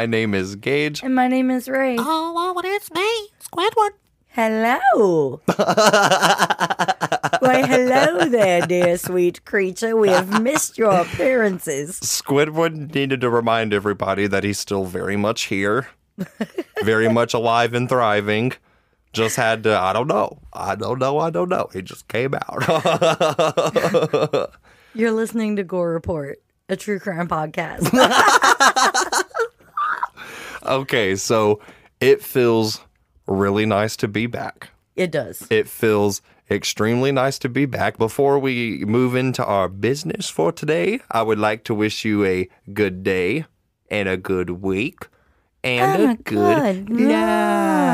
My name is Gage. and my name is Rae. Oh, well, it's me, Squidward. Hello. Why, hello there, dear sweet creature. We have missed your appearances. Squidward needed to remind everybody that he's still very much here, very much alive and thriving. Just had to, I don't know. I don't know. I don't know. He just came out. You're listening to Gore Report, a true crime podcast. okay, so it feels really nice to be back. it does. It feels extremely nice to be back. Before we move into our business for today, I would like to wish you a good day and a good week and, And a a good, good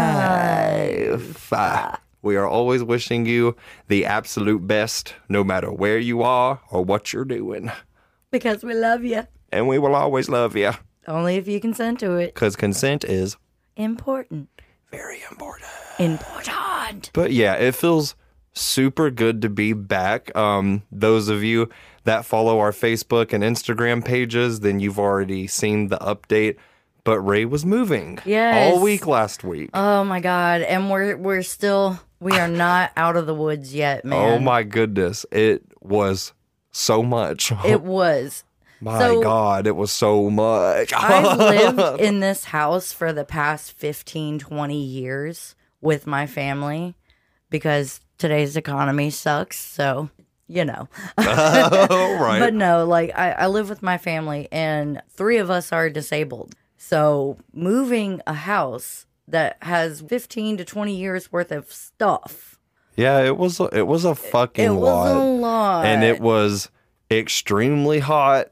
life. Ah, We are always wishing you the absolute best, no matter where you are or what you're doing. Because we love you. And we will always love you Only if you consent to it. because consent is Important. very important. Important. But yeah, it feels super good to be back. Um, those of you that follow our Facebook and Instagram pages, then you've already seen the update. But Rae was moving Yes. all week last week. Oh my god. And we're we're still we are not out of the woods yet, man. oh my goodness, it was so much. It was. My so- God, it was so much. I've lived in this house for the past 15, 20 years with my family because today's economy sucks. So, you know. oh, right. But no, like I, I live with my family and three of us are disabled. So moving a house that has 15 to 20 years worth of stuff. yeah, it was. A, it was a fucking It lot. was a lot. and it was extremely hot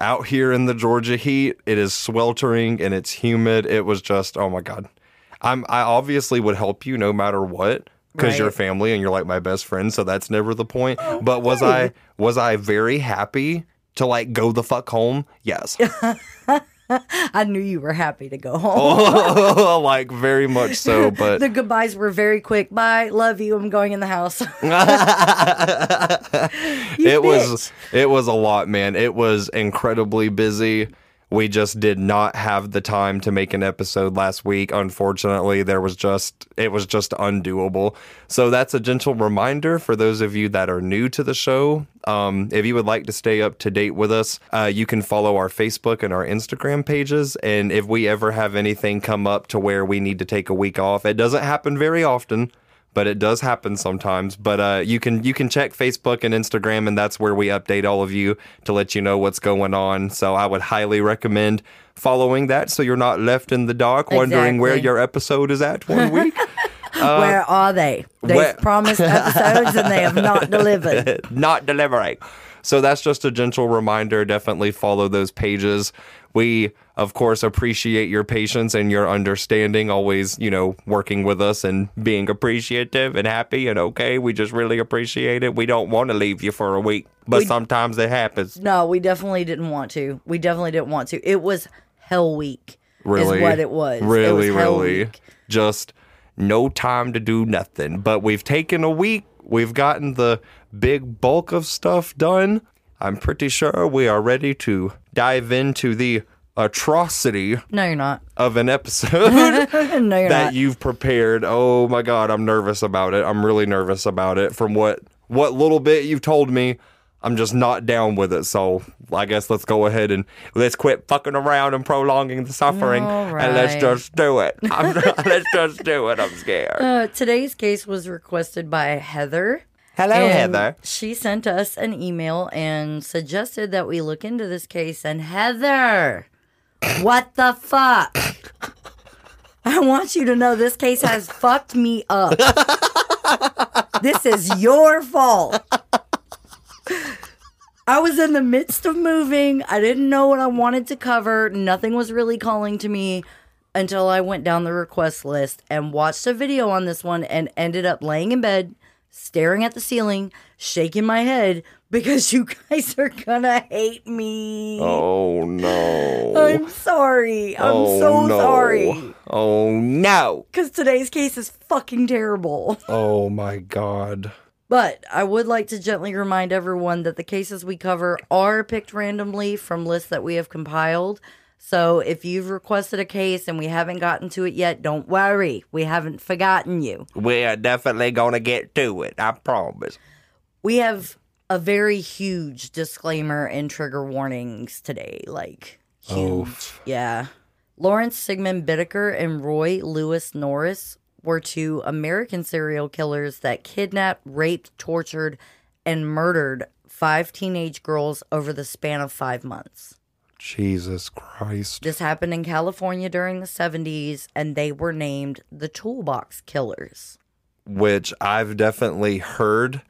out here in the Georgia heat. It is sweltering and it's humid. It was just oh my god. I'm I obviously would help you no matter what because you're family and you're like my best friend, so that's never the point. Oh, but was I was I very happy to like go the fuck home? Yes. I knew you were happy to go home. Oh, like very much so, but The goodbyes were very quick. Bye. Love you. I'm going in the house. it was it was a lot, man. It was incredibly busy. We just did not have the time to make an episode last week. Unfortunately, there was just it was just undoable. So that's a gentle reminder for those of you that are new to the show. Um, if you would like to stay up to date with us, uh, you can follow our Facebook and our Instagram pages. And if we ever have anything come up to where we need to take a week off, it doesn't happen very often but it does happen sometimes. But uh, you can you can check Facebook and Instagram, and that's where we update all of you to let you know what's going on. So I would highly recommend following that, so you're not left in the dark wondering where your episode is at one week. Where are they? They've where- promised episodes and they have not delivered. not delivering. So that's just a gentle reminder. Definitely follow those pages. We, of course, appreciate your patience and your understanding, always, you know, working with us and being appreciative and happy and okay. We just really appreciate it. We don't want to leave you for a week, but We- sometimes it happens. No, we definitely didn't want to. We definitely didn't want to. It was hell week. Really? Is what it was. It Really, was hell really. week. Just no time to do nothing. But we've taken a week. We've gotten the big bulk of stuff done. I'm pretty sure we are ready to dive into the atrocity No, you're not. of an episode no, you're that not. you've prepared. Oh my god, I'm nervous about it. I'm really nervous about it. From what what little bit you've told me, I'm just not down with it. So I guess let's go ahead and let's quit fucking around and prolonging the suffering, All and let's just do it. I'm, let's just do it. I'm scared. Uh, today's case was requested by Heather. Hello, and Heather. She sent us an email and suggested that we look into this case. And Heather, what the fuck? I want you to know this case has fucked me up. this is your fault. I was in the midst of moving. I didn't know what I wanted to cover. Nothing was really calling to me until I went down the request list and watched a video on this one and ended up laying in bed staring at the ceiling, shaking my head because you guys are gonna hate me. Oh no. I'm sorry. I'm oh, so no. sorry. Oh no. Because today's case is fucking terrible. Oh my god. But I would like to gently remind everyone that the cases we cover are picked randomly from lists that we have compiled. So if you've requested a case and we haven't gotten to it yet, don't worry. We haven't forgotten you. We are definitely gonna get to it, I promise. We have a very huge disclaimer and trigger warnings today. Like, huge. Oof. Yeah. Lawrence Sigmund Bittaker and Roy Lewis Norris were two American serial killers that kidnapped, raped, tortured, and murdered five teenage girls over the span of five months. Jesus Christ. This happened in California during the 70s, and they were named the Toolbox Killers. Which I've definitely heard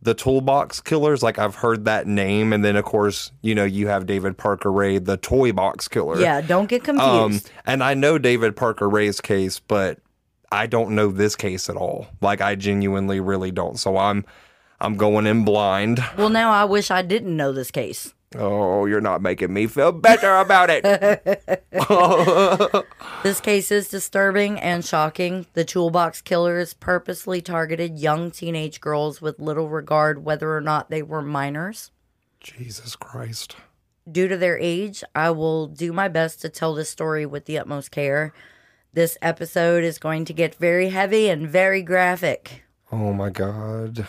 the toolbox killers. Like I've heard that name, and then of course, you know, you have David Parker Ray, the toy box killer. Yeah, don't get Um, confused. and I know David Parker Ray's case, but I don't know this case at all. Like I genuinely really don't. So I'm I'm going in blind. well, now I wish I didn't know this case. Oh, you're not making me feel better about it. This case is disturbing and shocking. The toolbox killers purposely targeted young teenage girls with little regard whether or not they were minors. Jesus Christ. Due to their age, I will do my best to tell this story with the utmost care. This episode is going to get very heavy and very graphic. Oh my god.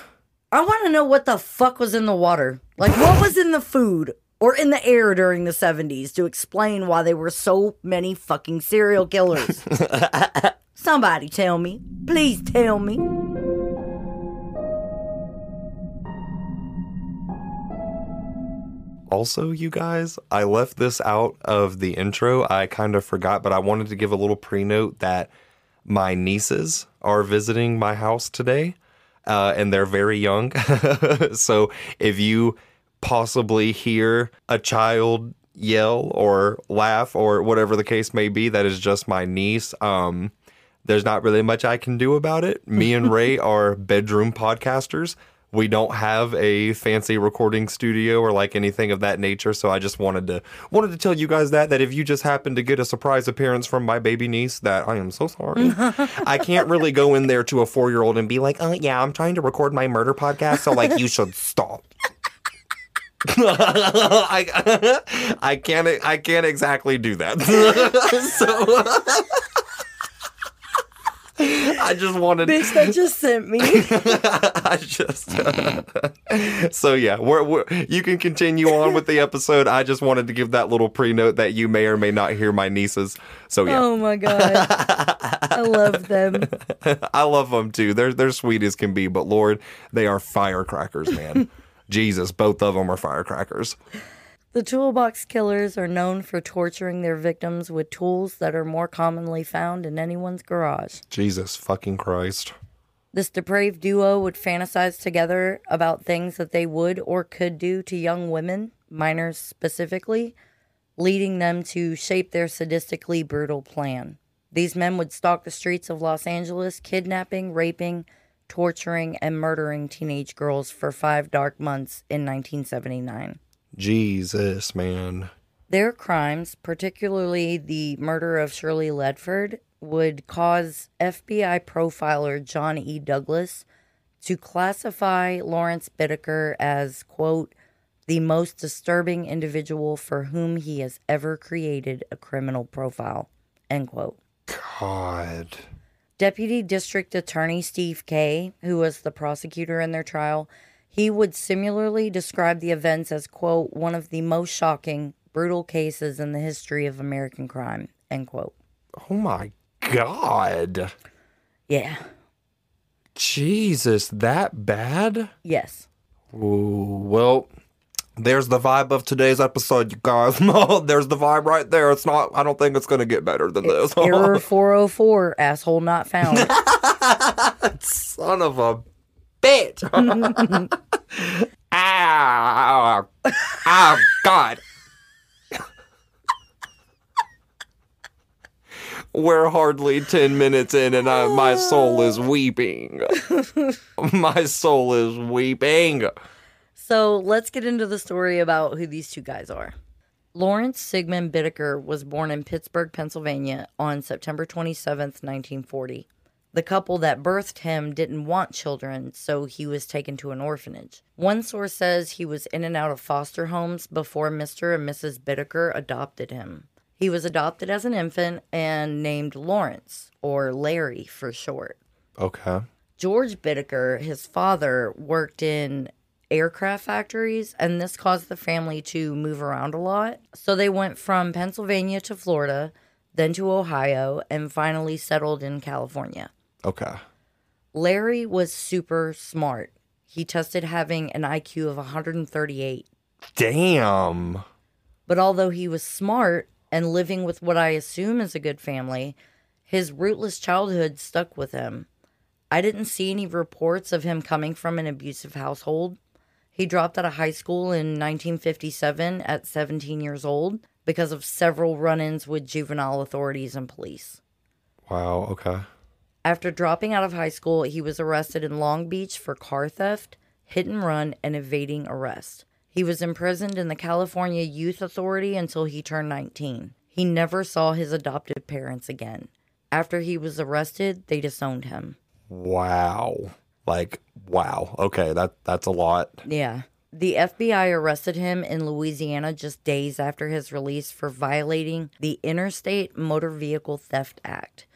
I want to know what the fuck was in the water. Like, what was in the food or in the air during the 70s to explain why there were so many fucking serial killers? Somebody tell me. Please tell me. Also, you guys, I left this out of the intro. I kind of forgot, but I wanted to give a little pre note that my nieces are visiting my house today, uh, and they're very young. so if you possibly hear a child yell or laugh or whatever the case may be, that is just my niece. Um, there's not really much I can do about it. Me and Rae are bedroom podcasters. We don't have a fancy recording studio or like anything of that nature, so I just wanted to wanted to tell you guys that that if you just happen to get a surprise appearance from my baby niece, that I am so sorry. I can't really go in there to a 4-year-old and be like, "Oh, yeah, I'm trying to record my murder podcast, so like you should stop." I, I can't I can't exactly do that. so I just wanted Bitch, that just sent me. I just so yeah, we're, we're, you can continue on with the episode. I just wanted to give that little pre-note that you may or may not hear my nieces. So yeah, Oh my god. I love them. I love them too. They're they're sweet as can be, but Lord, they are firecrackers, man. Jesus, both of them are firecrackers. The toolbox killers are known for torturing their victims with tools that are more commonly found in anyone's garage. Jesus fucking Christ. This depraved duo would fantasize together about things that they would or could do to young women, minors specifically, leading them to shape their sadistically brutal plan. These men would stalk the streets of Los Angeles, kidnapping, raping, torturing, and murdering teenage girls for five dark months in 1979. Jesus, man. Their crimes, particularly the murder of Shirley Ledford, would cause FBI profiler John E. Douglas to classify Lawrence Bittaker as, quote, the most disturbing individual for whom he has ever created a criminal profile, end quote. God. Deputy District Attorney Steve Kay, who was the prosecutor in their trial, he would similarly describe the events as, quote, one of the most shocking, brutal cases in the history of American crime, end quote. Oh my God. Yeah. Jesus, that bad? Yes. Ooh, well, there's the vibe of today's episode, you guys. No, there's the vibe right there. It's not, I don't think it's going to get better than this. Error 404, asshole not found. Son of a bitch. Ow. Oh, God. We're hardly 10 minutes in and I, my soul is weeping. my soul is weeping. So let's get into the story about who these two guys are. Lawrence Sigmund Bittaker was born in Pittsburgh, Pennsylvania on September 27th, 1940. The couple that birthed him didn't want children, so he was taken to an orphanage. One source says he was in and out of foster homes before Mr. and Mrs. Bittaker adopted him. He was adopted as an infant and named Lawrence, or Larry for short. Okay. George Bittaker, his father, worked in aircraft factories, and this caused the family to move around a lot. So they went from Pennsylvania to Florida, then to Ohio, and finally settled in California. Okay. Larry was super smart. He tested having an IQ of 138. Damn. But although he was smart and living with what I assume is a good family, his rootless childhood stuck with him. I didn't see any reports of him coming from an abusive household. He dropped out of high school in 1957 at 17 years old because of several run ins with juvenile authorities and police. Wow. Okay. After dropping out of high school, he was arrested in Long Beach for car theft, hit and run, and evading arrest. He was imprisoned in the California Youth Authority until he turned 19. He never saw his adopted parents again. After he was arrested, they disowned him. Wow. Like, wow. Okay. That that's a lot. Yeah. The FBI arrested him in Louisiana just days after his release for violating the Interstate Motor Vehicle Theft Act.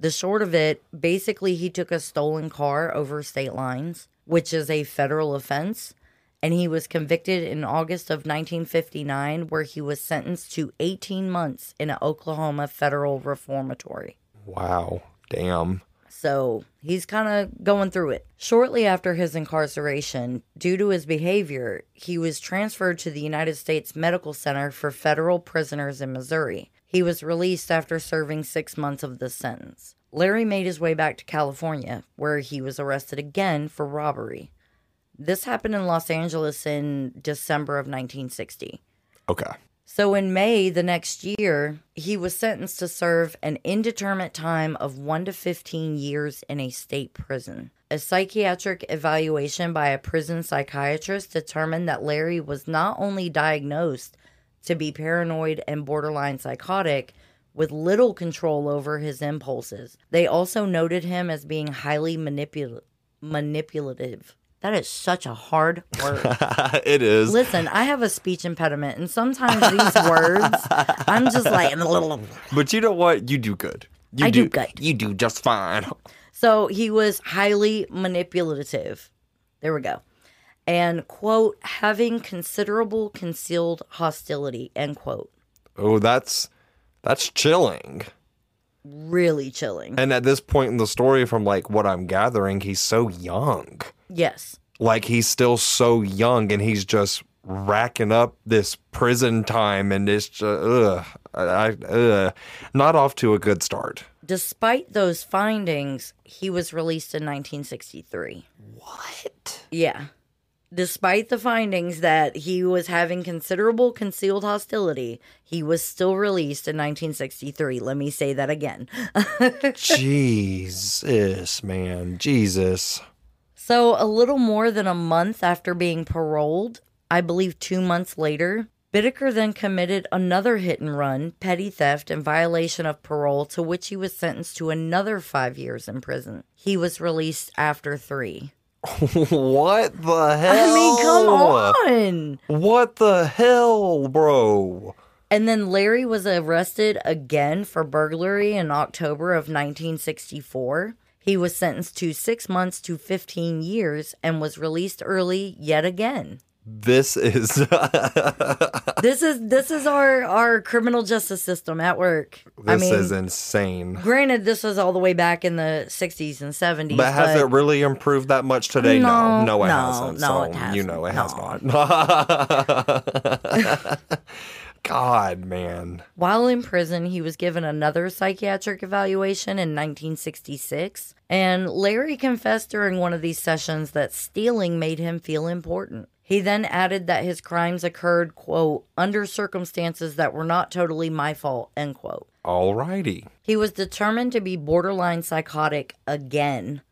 The short of it, basically, he took a stolen car over state lines, which is a federal offense, and he was convicted in August of 1959, where he was sentenced to 18 months in an Oklahoma federal reformatory. Wow. Damn. So he's kind of going through it. Shortly after his incarceration, due to his behavior, he was transferred to the United States Medical Center for Federal Prisoners in Missouri. He was released after serving six months of this sentence. Larry made his way back to California, where he was arrested again for robbery. This happened in Los Angeles in December of 1960. Okay. So in May the next year, he was sentenced to serve an indeterminate time of 1 to 15 years in a state prison. A psychiatric evaluation by a prison psychiatrist determined that Larry was not only diagnosed to be paranoid and borderline psychotic with little control over his impulses. They also noted him as being highly manipul- manipulative. That is such a hard word. it is. Listen, I have a speech impediment, and sometimes these words, I'm just like, a little. But you know what? You do good. You I do good. You do just fine. so he was highly manipulative. There we go. And, quote, having considerable concealed hostility, end quote. Oh, that's that's chilling. Really chilling. And at this point in the story, from like what I'm gathering, he's so young. Yes. Like he's still so young, and he's just racking up this prison time, and it's just ugh, I, ugh, not off to a good start. Despite those findings, he was released in 1963. What? Yeah. Despite the findings that he was having considerable concealed hostility, he was still released in 1963. Let me say that again. Jesus, man, Jesus. so, a little more than a month after being paroled, I believe two months later, Bittaker then committed another hit and run, petty theft, and violation of parole, to which he was sentenced to another five years in prison. He was released after three. what the hell? I mean, come on. What the hell, bro? And then Larry was arrested again for burglary in October of 1964. He was sentenced to six months to 15 years and was released early yet again. This is This is this is our our criminal justice system at work. I this mean, is insane. granted, this was all the way back in the 60s and 70s. But has it really improved that much today? No, No, no, it no, hasn't. no, so it hasn't. you know it has not. God, man. While in prison, he was given another psychiatric evaluation in 1966, and Larry confessed during one of these sessions that stealing made him feel important. He then added that his crimes occurred, quote, under circumstances that were not totally my fault, end quote. Alrighty. He was determined to be borderline psychotic again,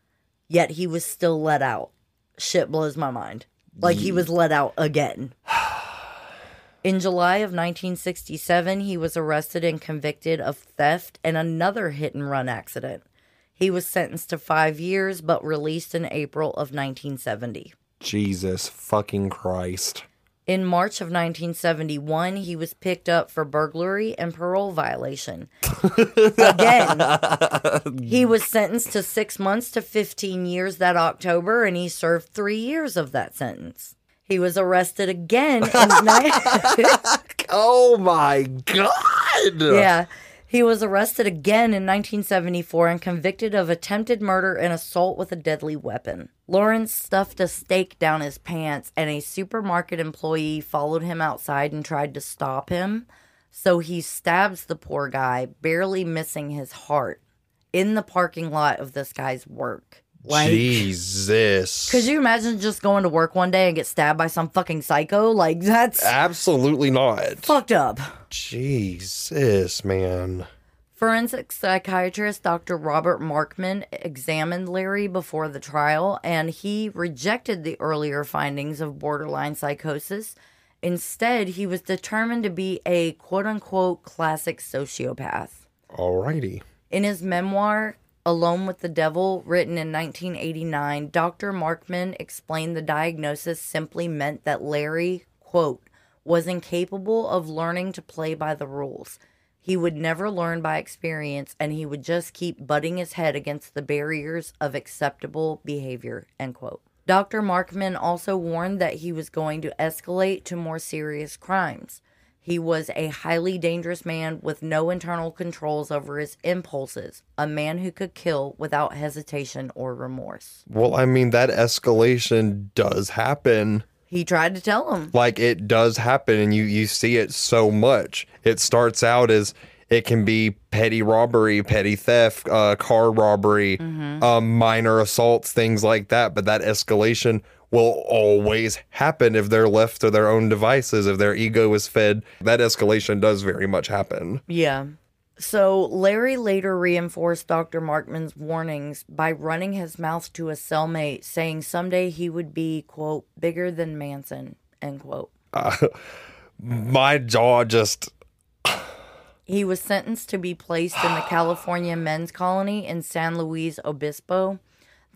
yet he was still let out. Shit blows my mind. Like he was let out again. In July of 1967, he was arrested and convicted of theft and another hit and run accident. He was sentenced to five years but released in April of 1970. Jesus fucking Christ. In March of 1971, he was picked up for burglary and parole violation. Again, he was sentenced to six months to 15 years that October, and he served three years of that sentence. He was arrested again. In Oh my god. yeah. He was arrested again in 1974 and convicted of attempted murder and assault with a deadly weapon. Lawrence stuffed a steak down his pants, and a supermarket employee followed him outside and tried to stop him. So he stabs the poor guy, barely missing his heart, in the parking lot of this guy's work. Like, Jesus. could you imagine just going to work one day and get stabbed by some fucking psycho? Like, that's Absolutely not. fucked up. Jesus, man. Forensic psychiatrist Dr. Robert Markman examined Larry before the trial and he rejected the earlier findings of borderline psychosis. Instead, he was determined to be a quote unquote classic sociopath. Alrighty. In his memoir, Alone with the Devil, written in 1989, Dr. Markman explained the diagnosis simply meant that Larry, quote, was incapable of learning to play by the rules. He would never learn by experience and he would just keep butting his head against the barriers of acceptable behavior, end quote. Dr. Markman also warned that he was going to escalate to more serious crimes. He was a highly dangerous man with no internal controls over his impulses, a man who could kill without hesitation or remorse. Well, I mean, that escalation does happen. He tried to tell him. Like it does happen, and you you see it so much. It starts out as it can be petty robbery, petty theft, uh, car robbery, um, minor assaults, things like that. But that escalation will always happen if they're left to their own devices. If their ego is fed, that escalation does very much happen. Yeah. So Larry later reinforced Dr. Markman's warnings by running his mouth to a cellmate, saying someday he would be, quote, bigger than Manson, end quote. Uh, my jaw just He was sentenced to be placed in the California men's colony in San Luis Obispo.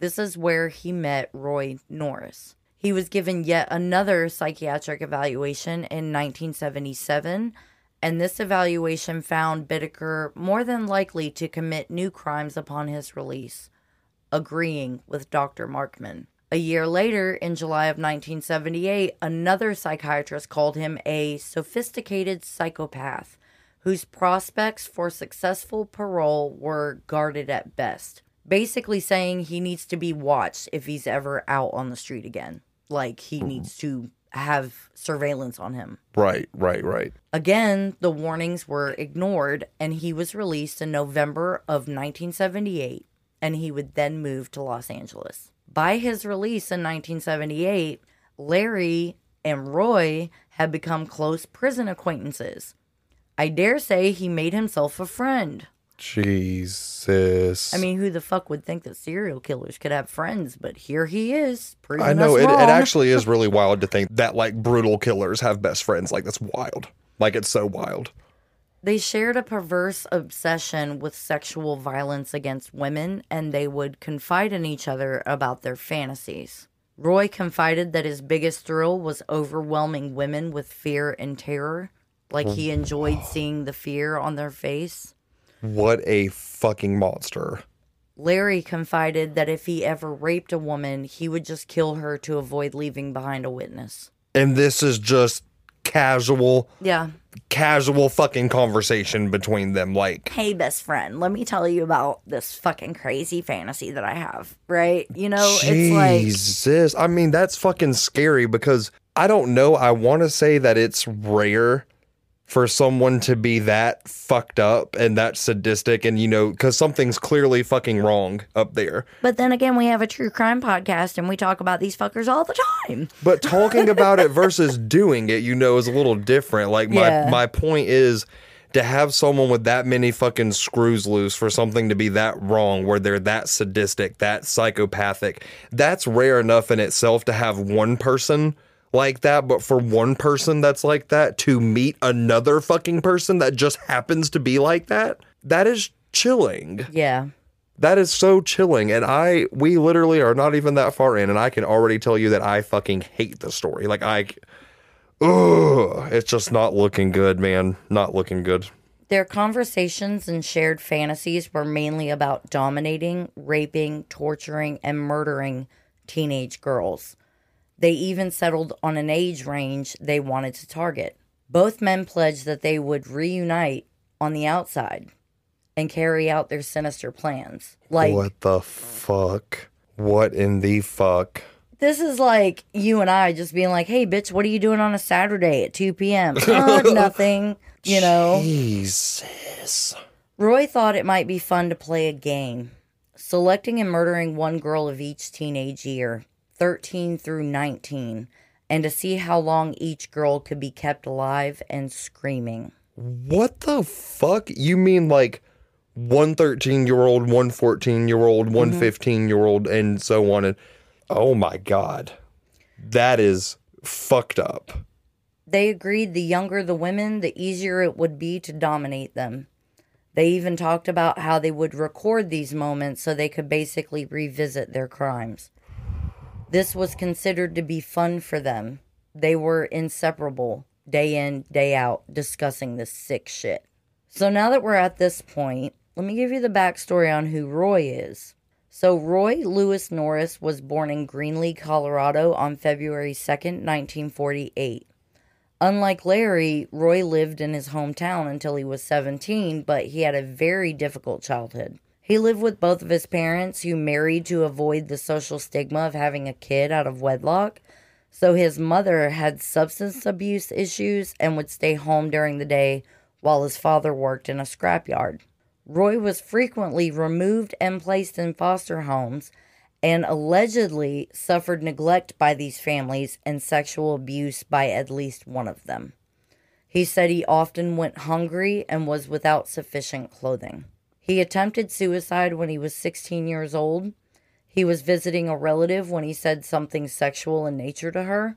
This is where he met Roy Norris. He was given yet another psychiatric evaluation in 1977, and this evaluation found Bittaker more than likely to commit new crimes upon his release, agreeing with Dr. Markman. A year later, in July of 1978, another psychiatrist called him a sophisticated psychopath whose prospects for successful parole were guarded at best. Basically, saying he needs to be watched if he's ever out on the street again. Like, he mm-hmm. needs to have surveillance on him. right, right, right. Again, the warnings were ignored, and he was released in November of 1978, and he would then move to Los Angeles. By his release in 1978, Larry and Roy had become close prison acquaintances. I dare say he made himself a friend. Jesus. I mean, who the fuck would think that serial killers could have friends? But here he is, I know it, it actually is really wild to think that like brutal killers have best friends. Like that's wild. Like it's so wild. They shared a perverse obsession with sexual violence against women, and they would confide in each other about their fantasies. Roy confided that his biggest thrill was overwhelming women with fear and terror. Like he oh, enjoyed seeing the fear on their face. What a fucking monster. Larry confided that if he ever raped a woman, he would just kill her to avoid leaving behind a witness. And this is just casual, Yeah. casual fucking conversation between them. Like, Hey, best friend, let me tell you about this fucking crazy fantasy that I have, right? You know, it's like. Jesus. I mean, that's fucking scary because I don't know. I want to say that it's rare for someone to be that fucked up and that sadistic and you know because something's clearly fucking wrong up there But then again, we have a true crime podcast and we talk about these fuckers all the time. but talking about it versus doing it you know is a little different like my Yeah. my point is to have someone with that many fucking screws loose for something to be that wrong where they're that sadistic that psychopathic that's rare enough in itself to have one person like that but for one person that's like that to meet another fucking person that just happens to be like that that is chilling Yeah. that is so chilling. And I, we literally are not even that far in, and I can already tell you that I fucking hate the story. Like, I, ugh, it's just not looking good, man. Not looking good. Their conversations and shared fantasies were mainly about dominating, raping, torturing, and murdering teenage girls. They even settled on an age range they wanted to target. Both men pledged that they would reunite on the outside and carry out their sinister plans. Like, what the fuck? What in the fuck? this is like you and I just being like, hey, bitch, what are you doing on a Saturday at 2 p.m.? oh, nothing, you know? Jesus. Roy thought it might be fun to play a game, selecting and murdering one girl of each teenage year, 13 through 19, and to see how long each girl could be kept alive and screaming. What the fuck? You mean like one 13 year old, one 14 year old, one mm-hmm. 15 year old, and so on? And oh my God. That is fucked up. They agreed the younger the women, the easier it would be to dominate them. They even talked about how they would record these moments so they could basically revisit their crimes. This was considered to be fun for them. They were inseparable, day in, day out, discussing this sick shit. So now that we're at this point, let me give you the backstory on who Roy is. So, Roy Lewis Norris was born in Greeley, Colorado on February 2nd, 1948. Unlike Larry, Roy lived in his hometown until he was 17, but he had a very difficult childhood. He lived with both of his parents, who married to avoid the social stigma of having a kid out of wedlock. So his mother had substance abuse issues and would stay home during the day while his father worked in a scrapyard. Roy was frequently removed and placed in foster homes and allegedly suffered neglect by these families and sexual abuse by at least one of them. He said he often went hungry and was without sufficient clothing. He attempted suicide when he was 16 years old. He was visiting a relative when he said something sexual in nature to her.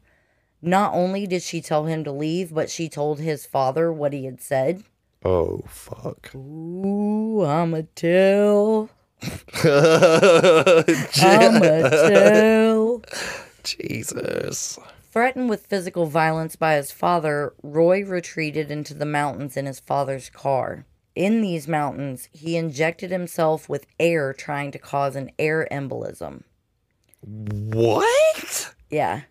Not only did she tell him to leave, but she told his father what he had said. Oh, fuck. Ooh, I'ma tell. Jesus. I'ma tell. Threatened with physical violence by his father, Roy retreated into the mountains in his father's car. In these mountains, he injected himself with air trying to cause an air embolism. What? Yeah.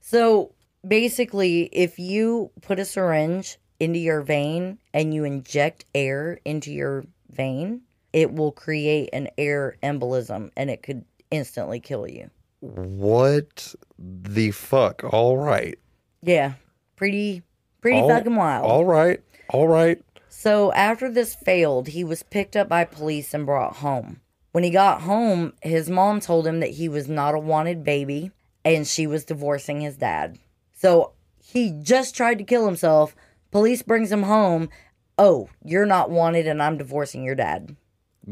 So basically, if you put a syringe into your vein and you inject air into your vein, it will create an air embolism and it could instantly kill you. What the fuck? All right. Yeah. Pretty pretty All- fucking wild. All right. All right. So after this failed, he was picked up by police and brought home. When he got home, his mom told him that he was not a wanted baby and she was divorcing his dad. So he just tried to kill himself. Police brings him home. Oh, you're not wanted and I'm divorcing your dad.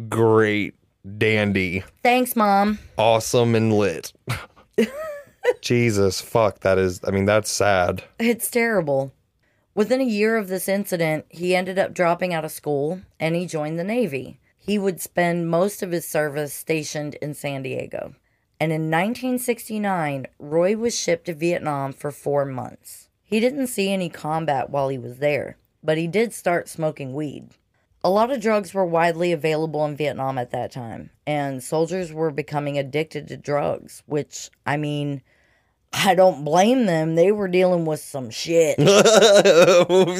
Great. Dandy. Thanks, mom. Awesome and lit. Jesus, fuck. That is, I mean, that's sad. It's terrible. Within a year of this incident, he ended up dropping out of school and he joined the Navy. He would spend most of his service stationed in San Diego. And in 1969, Roy was shipped to Vietnam for four months. He didn't see any combat while he was there, but he did start smoking weed. A lot of drugs were widely available in Vietnam at that time, and soldiers were becoming addicted to drugs, which, I mean, I don't blame them. They were dealing with some shit. right,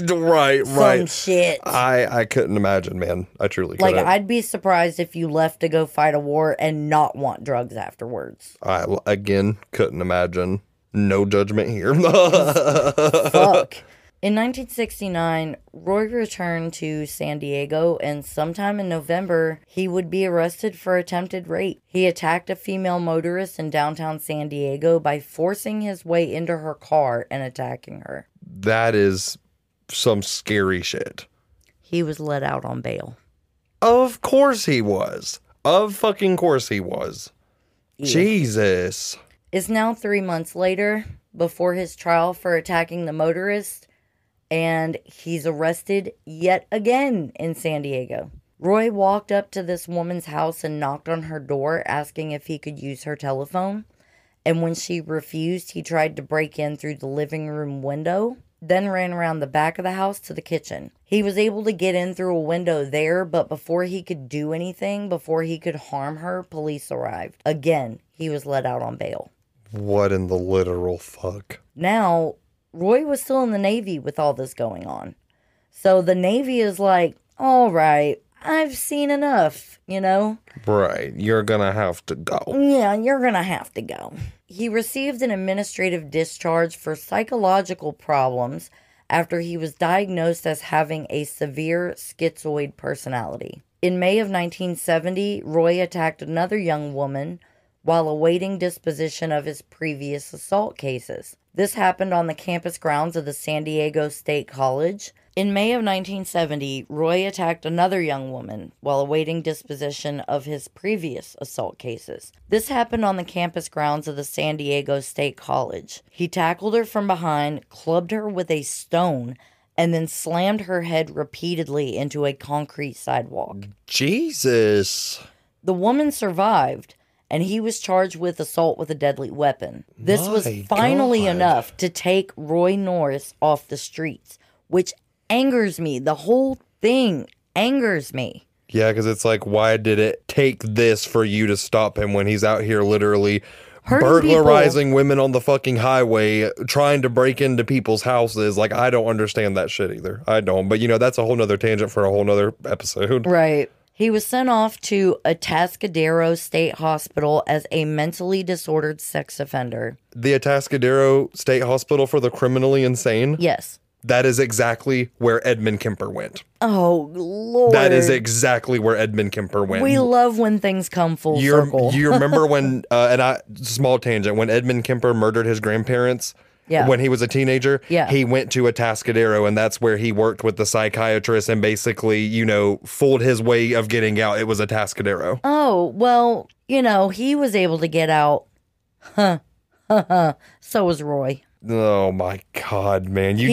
Some right. Some shit. I I couldn't imagine, man. I truly Like, couldn't. I'd be surprised if you left to go fight a war and not want drugs afterwards. I again couldn't imagine. No judgment here. Fuck. In 1969, Roy returned to San Diego, and sometime in November, he would be arrested for attempted rape. He attacked a female motorist in downtown San Diego by forcing his way into her car and attacking her. That is some scary shit. He was let out on bail. Of course he was. Of fucking course he was. Jesus. It's now three months later before his trial for attacking the motorist, and he's arrested yet again in San Diego. Roy walked up to this woman's house and knocked on her door asking if he could use her telephone. And when she refused, he tried to break in through the living room window, then ran around the back of the house to the kitchen. He was able to get in through a window there, but before he could do anything, before he could harm her, police arrived. Again, he was let out on bail. What in the literal fuck? Now, Roy was still in the Navy with all this going on. So the Navy is like, all right, I've seen enough, you know? Right. You're gonna have to go. Yeah, you're gonna have to go. He received an administrative discharge for psychological problems after he was diagnosed as having a severe schizoid personality. In May of 1970, Roy attacked another young woman while awaiting disposition of his previous assault cases. This happened on the campus grounds of the San Diego State College. In May of 1970, Roy attacked another young woman while awaiting disposition of his previous assault cases. This happened on the campus grounds of the San Diego State College. He tackled her from behind, clubbed her with a stone, and then slammed her head repeatedly into a concrete sidewalk. Jesus. The woman survived, and he was charged with assault with a deadly weapon. This was finally God. enough to take Roy Norris off the streets, which angers me. The whole thing angers me. Yeah, because it's like, why did it take this for you to stop him when he's out here literally Hurting burglarizing women on the fucking highway, trying to break into people's houses? Like, I don't understand that shit either. I don't. But, you know, that's a whole nother tangent for a whole nother episode. Right. He was sent off to Atascadero State Hospital as a mentally disordered sex offender. The Atascadero State Hospital for the Criminally Insane, Yes. that is exactly where Edmund Kemper went. Oh, Lord. That is exactly where Edmund Kemper went. We love when things come full you circle. you remember when uh, and I small tangent when Edmund Kemper murdered his grandparents Yeah. when he was a teenager Yeah. he went to a Atascadero and that's where he worked with the psychiatrist and basically you know fooled his way of getting out it was a Atascadero Oh, well, you know, he was able to get out. Huh. so was Roy. oh my god man you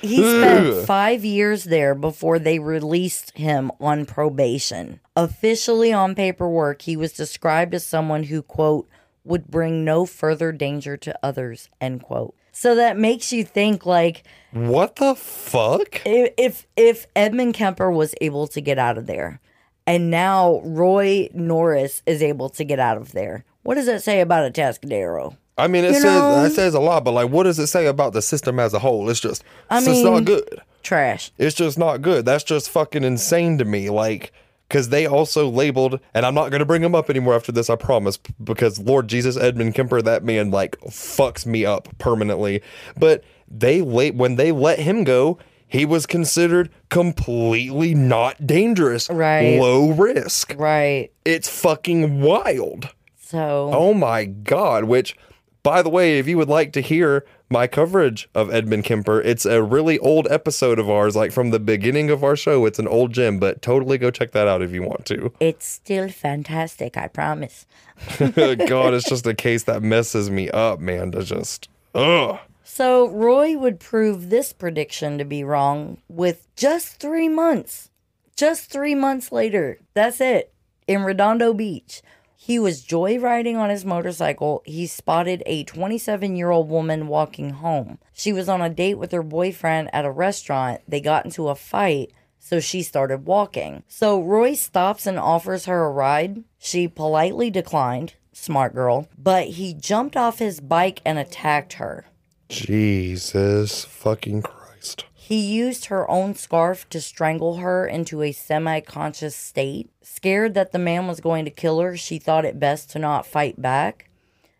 he spent five years there before they released him on probation. Officially on paperwork, he was described as someone who, quote, would bring no further danger to others, end quote. So that makes you think like what the fuck i- if if Edmund Kemper was able to get out of there, and now Roy Norris is able to get out of there, what does that say about Atascadero? I mean it You says know- that says a lot but like what does it say about the system as a whole it's just I it's just not good Trash. It's just not good. That's just fucking insane to me. Like, because they also labeled, and I'm not going to bring him up anymore after this, I promise, because Lord Jesus Edmund Kemper, that man, like, fucks me up permanently. But they, la- when they let him go, he was considered completely not dangerous, Right. low risk. Right. It's fucking wild. So Oh my God. Which, by the way, if you would like to hear my coverage of Edmund Kemper, it's a really old episode of ours, like from the beginning of our show. It's an old gem, but totally go check that out if you want to. it's still fantastic, I promise. God, it's just a case that messes me up, man. To just, ugh. So Roy would prove this prediction to be wrong with just three months. Just three months later. That's it. In Redondo Beach. He was joyriding on his motorcycle. He spotted a 27 year old woman walking home. She was on a date with her boyfriend at a restaurant. They got into a fight, so she started walking. So Roy stops and offers her a ride. She politely declined. Smart girl. But he jumped off his bike and attacked her. Jesus fucking Christ. He used her own scarf to strangle her into a semi conscious state. Scared that the man was going to kill her, she thought it best to not fight back.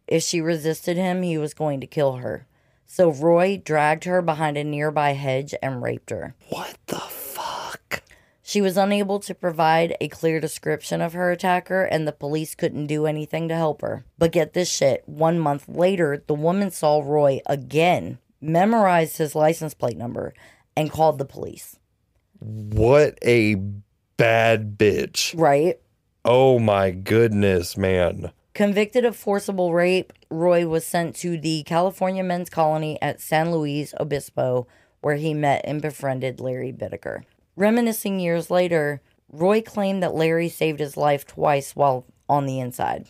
If she resisted him, he was going to kill her. So Roy dragged her behind a nearby hedge and raped her. What the fuck? She was unable to provide a clear description of her attacker, and the police couldn't do anything to help her. But get this shit one month later, the woman saw Roy again, memorized his license plate number, and called the police. What a bad bitch. Right? Oh my goodness, man. Convicted of forcible rape, Roy was sent to the California Men's Colony at San Luis Obispo, where he met and befriended Larry Bittaker. Reminiscing years later, Roy claimed that Larry saved his life twice while on the inside.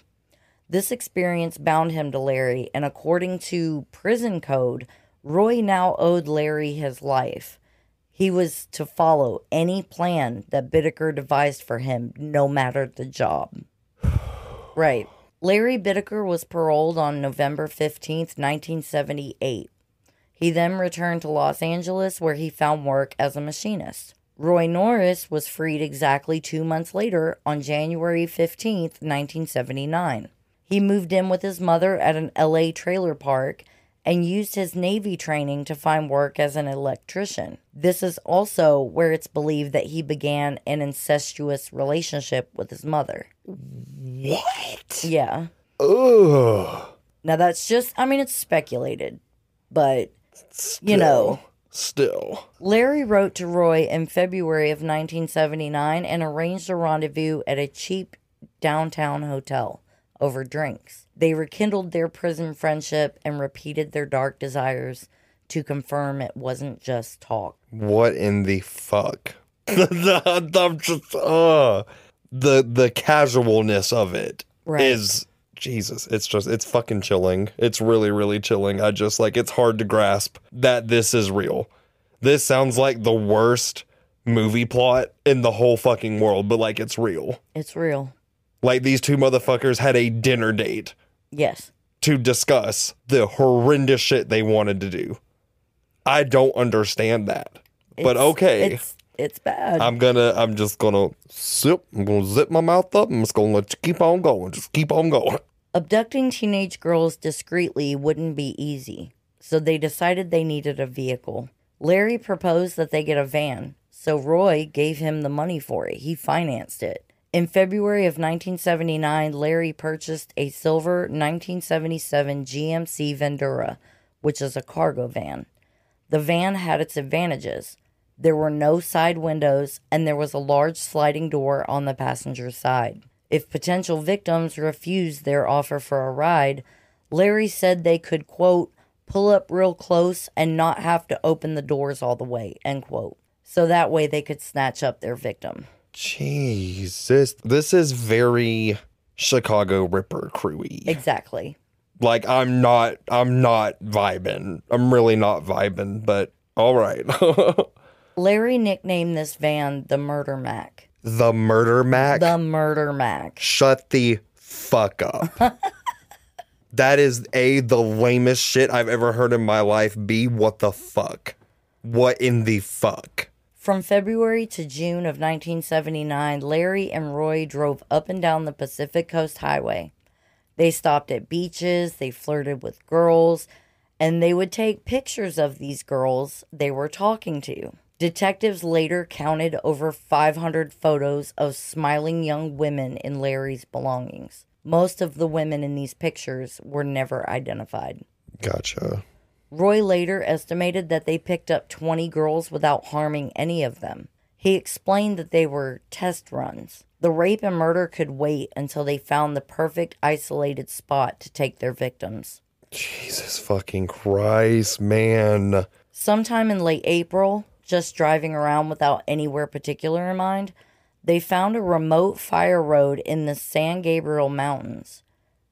This experience bound him to Larry, and according to prison code, Roy now owed Larry his life. He was to follow any plan that Bittaker devised for him, no matter the job. Right. Larry Bittaker was paroled on November 15th, 1978. He then returned to Los Angeles where he found work as a machinist. Roy Norris was freed exactly two months later on January 15th, 1979. He moved in with his mother at an LA trailer park and used his Navy training to find work as an electrician. This is also where it's believed that he began an incestuous relationship with his mother. What? Yeah. Ugh. Now that's just, I mean, it's speculated, but you know, Still. Larry wrote to Roy in February of 1979 and arranged a rendezvous at a cheap downtown hotel over drinks. They rekindled their prison friendship and repeated their dark desires to confirm it wasn't just talk. What in the fuck? I'm just uh the the casualness of it is Right. Jesus. It's just it's fucking chilling. It's really really chilling. I just like it's hard to grasp that this is real. This sounds like the worst movie plot in the whole fucking world, but like it's real. It's real. Like these two motherfuckers had a dinner date Yes. to discuss the horrendous shit they wanted to do. I don't understand that. but It's- okay. It's it's bad. I'm gonna I'm just gonna zip I'm gonna zip my mouth up. I'm just gonna let you keep on going. Just keep on going. Abducting teenage girls discreetly wouldn't be easy, so they decided they needed a vehicle. Larry proposed that they get a van, so Roy gave him the money for it. He financed it. In February of 1979, Larry purchased a silver 1977 GMC Vandura, which is a cargo van. The van had its advantages. There were no side windows, and there was a large sliding door on the passenger side. If potential victims refused their offer for a ride, Larry said they could, quote, pull up real close and not have to open the doors all the way, end quote. So that way they could snatch up their victim. Jesus. This is very Chicago Ripper crewy. Exactly. Like I'm not I'm not vibing. I'm really not vibing, but all right. Larry nicknamed this van the Murder Mac. the murder Mac. The Murder Mac. Shut the fuck up. that is A, the lamest shit I've ever heard in my life. B, what the fuck? What in the fuck? From February to June of 1979, Larry and Roy drove up and down the Pacific Coast Highway. They stopped at beaches, they flirted with girls, and they would take pictures of these girls they were talking to. Detectives later counted over 500 photos of smiling young women in Larry's belongings. Most of the women in these pictures were never identified. Gotcha. Roy later estimated that they picked up 20 girls without harming any of them. He explained that they were test runs. The rape and murder could wait until they found the perfect isolated spot to take their victims. Jesus fucking Christ, man. Sometime in late April, just driving around without anywhere particular in mind, they found a remote fire road in the San Gabriel Mountains.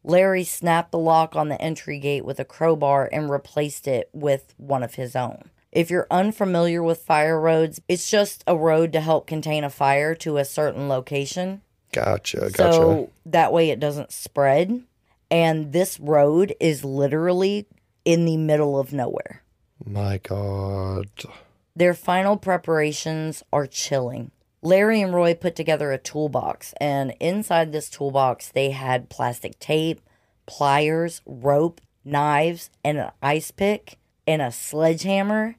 Larry snapped the lock on the entry gate with a crowbar and replaced it with one of his own. If you're unfamiliar with fire roads, it's just a road to help contain a fire to a certain location. Gotcha. Gotcha. So that way it doesn't spread. And this road is literally in the middle of nowhere. my God. Their final preparations are chilling. Larry and Roy put together a toolbox, and inside this toolbox, they had plastic tape, pliers, rope, knives, and an ice pick. and a sledgehammer,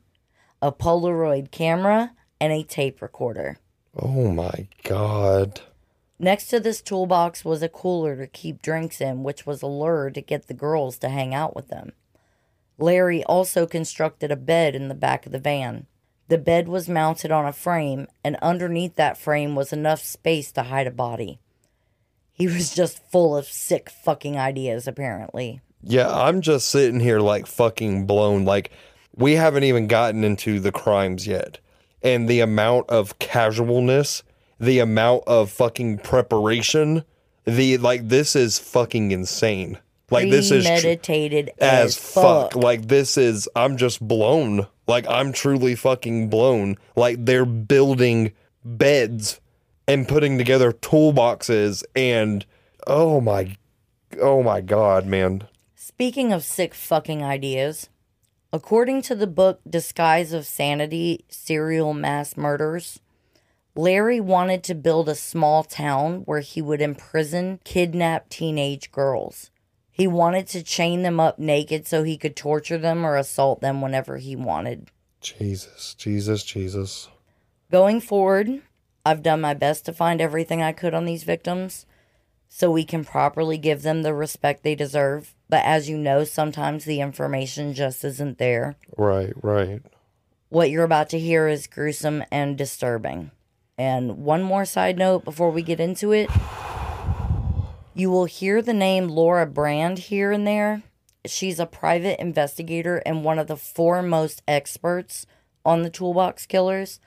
a Polaroid camera, and a tape recorder. Oh my god. Next to this toolbox was a cooler to keep drinks in, which was a lure to get the girls to hang out with them. Larry also constructed a bed in the back of the van. The bed was mounted on a frame, and underneath that frame was enough space to hide a body. He was just full of sick fucking ideas, apparently. Yeah, I'm just sitting here like fucking blown. Like, we haven't even gotten into the crimes yet. And the amount of casualness, the amount of fucking preparation, the like, this is fucking insane. Like, this is tr- premeditated as as, fuck. fuck. Like, this is, I'm just blown. Like, I'm truly fucking blown. Like, they're building beds and putting together toolboxes and, oh my, oh my God, man. Speaking of sick fucking ideas, according to the book Disguise of Sanity Serial Mass Murders, Larry wanted to build a small town where he would imprison kidnapped teenage girls. He wanted to chain them up naked so he could torture them or assault them whenever he wanted. Jesus, Jesus, Jesus. Going forward, I've done my best to find everything I could on these victims so we can properly give them the respect they deserve. But as you know, sometimes the information just isn't there. Right, right. What you're about to hear is gruesome and disturbing. And one more side note before we get into it you will hear the name Laura Brand here and there. She's a private investigator and one of the foremost experts on the toolbox killers.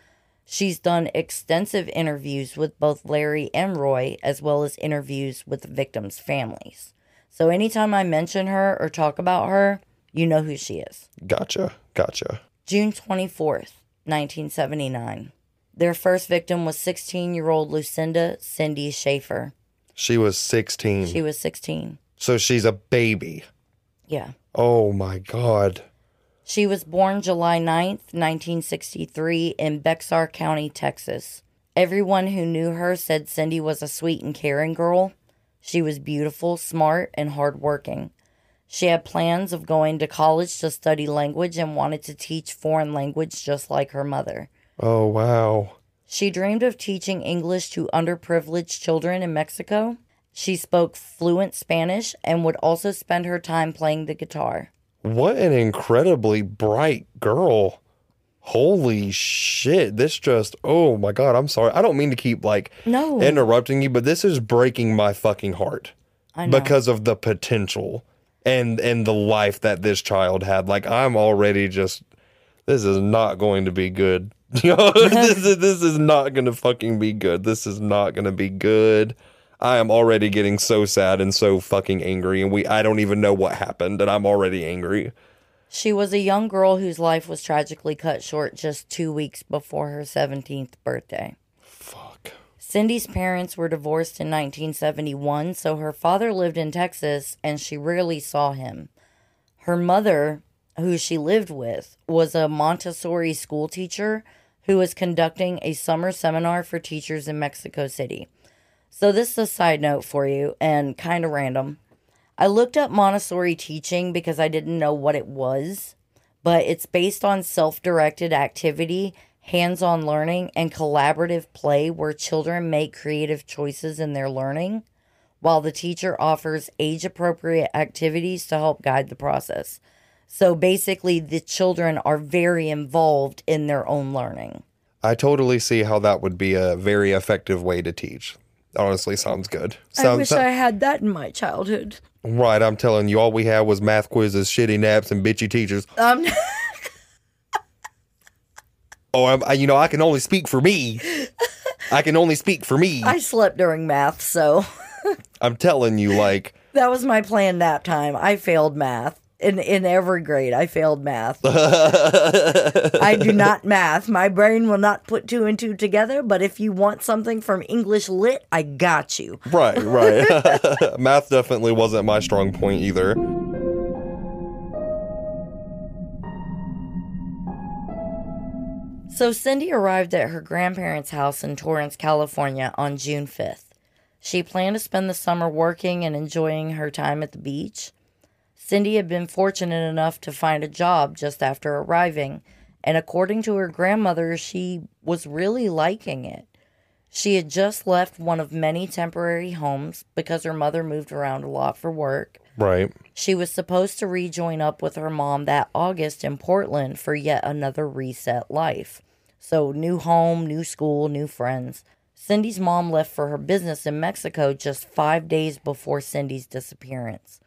She's done extensive interviews with both Larry and Roy, as well as interviews with the victims' families. So anytime I mention her or talk about her, you know who she is. Gotcha, gotcha. June 24th, 1979. Their first victim was 16 year old Lucinda Cindy Schaefer. She was 16. She was 16. so she's a baby. Yeah. Oh my God. She was born July 9th, 1963, in Bexar County, Texas. Everyone who knew her said Cindy was a sweet and caring girl. She was beautiful, smart, and hardworking. She had plans of going to college to study language and wanted to teach foreign language just like her mother. Oh wow. She dreamed of teaching English to underprivileged children in Mexico. She spoke fluent Spanish and would also spend her time playing the guitar. What an incredibly bright girl. Holy shit. This just, oh my God. I'm sorry. I don't mean to keep like No. interrupting you, but this is breaking my fucking heart I know. because of the potential and and the life that this child had. Like I'm already just this is not going to be good. Know, this is this is not going to fucking be good. This is not going to be good. I am already getting so sad and so fucking angry and we I don't even know what happened and I'm already angry. She was a young girl whose life was tragically cut short just two weeks before her 17th birthday. Fuck. Cindy's parents were divorced in 1971, so her father lived in Texas and she rarely saw him. Her mother, who she lived with, was a Montessori school teacher who was conducting a summer seminar for teachers in Mexico City. So, this is a side note for you and kind of random. I looked up Montessori teaching because I didn't know what it was, but it's based on self directed activity, hands on learning, and collaborative play where children make creative choices in their learning, while the teacher offers age appropriate activities to help guide the process. So basically, the children are very involved in their own learning. I totally see how that would be a very effective way to teach. Honestly, sounds good. I Sounds wish I had that in my childhood. right. I'm telling you, all we had was math quizzes, shitty naps, and bitchy teachers. Um, Oh, I'm, I, you know, I can only speak for me. I can only speak for me. I slept during math, so I'm telling you, like, that was my plan nap time. I failed math. In, in every grade, I failed math. I do not math. My brain will not put two and two together, but if you want something from English Lit, I got you. right, right. Math definitely wasn't my strong point either. So Cindy arrived at her grandparents' house in Torrance, California on June 5th. She planned to spend the summer working and enjoying her time at the beach. Cindy had been fortunate enough to find a job just after arriving, and according to her grandmother, she was really liking it. She had just left one of many temporary homes because her mother moved around a lot for work. Right. She was supposed to rejoin up with her mom that August in Portland for yet another reset life. So, new home, new school, new friends. Cindy's mom left for her business in Mexico just five days before Cindy's disappearance,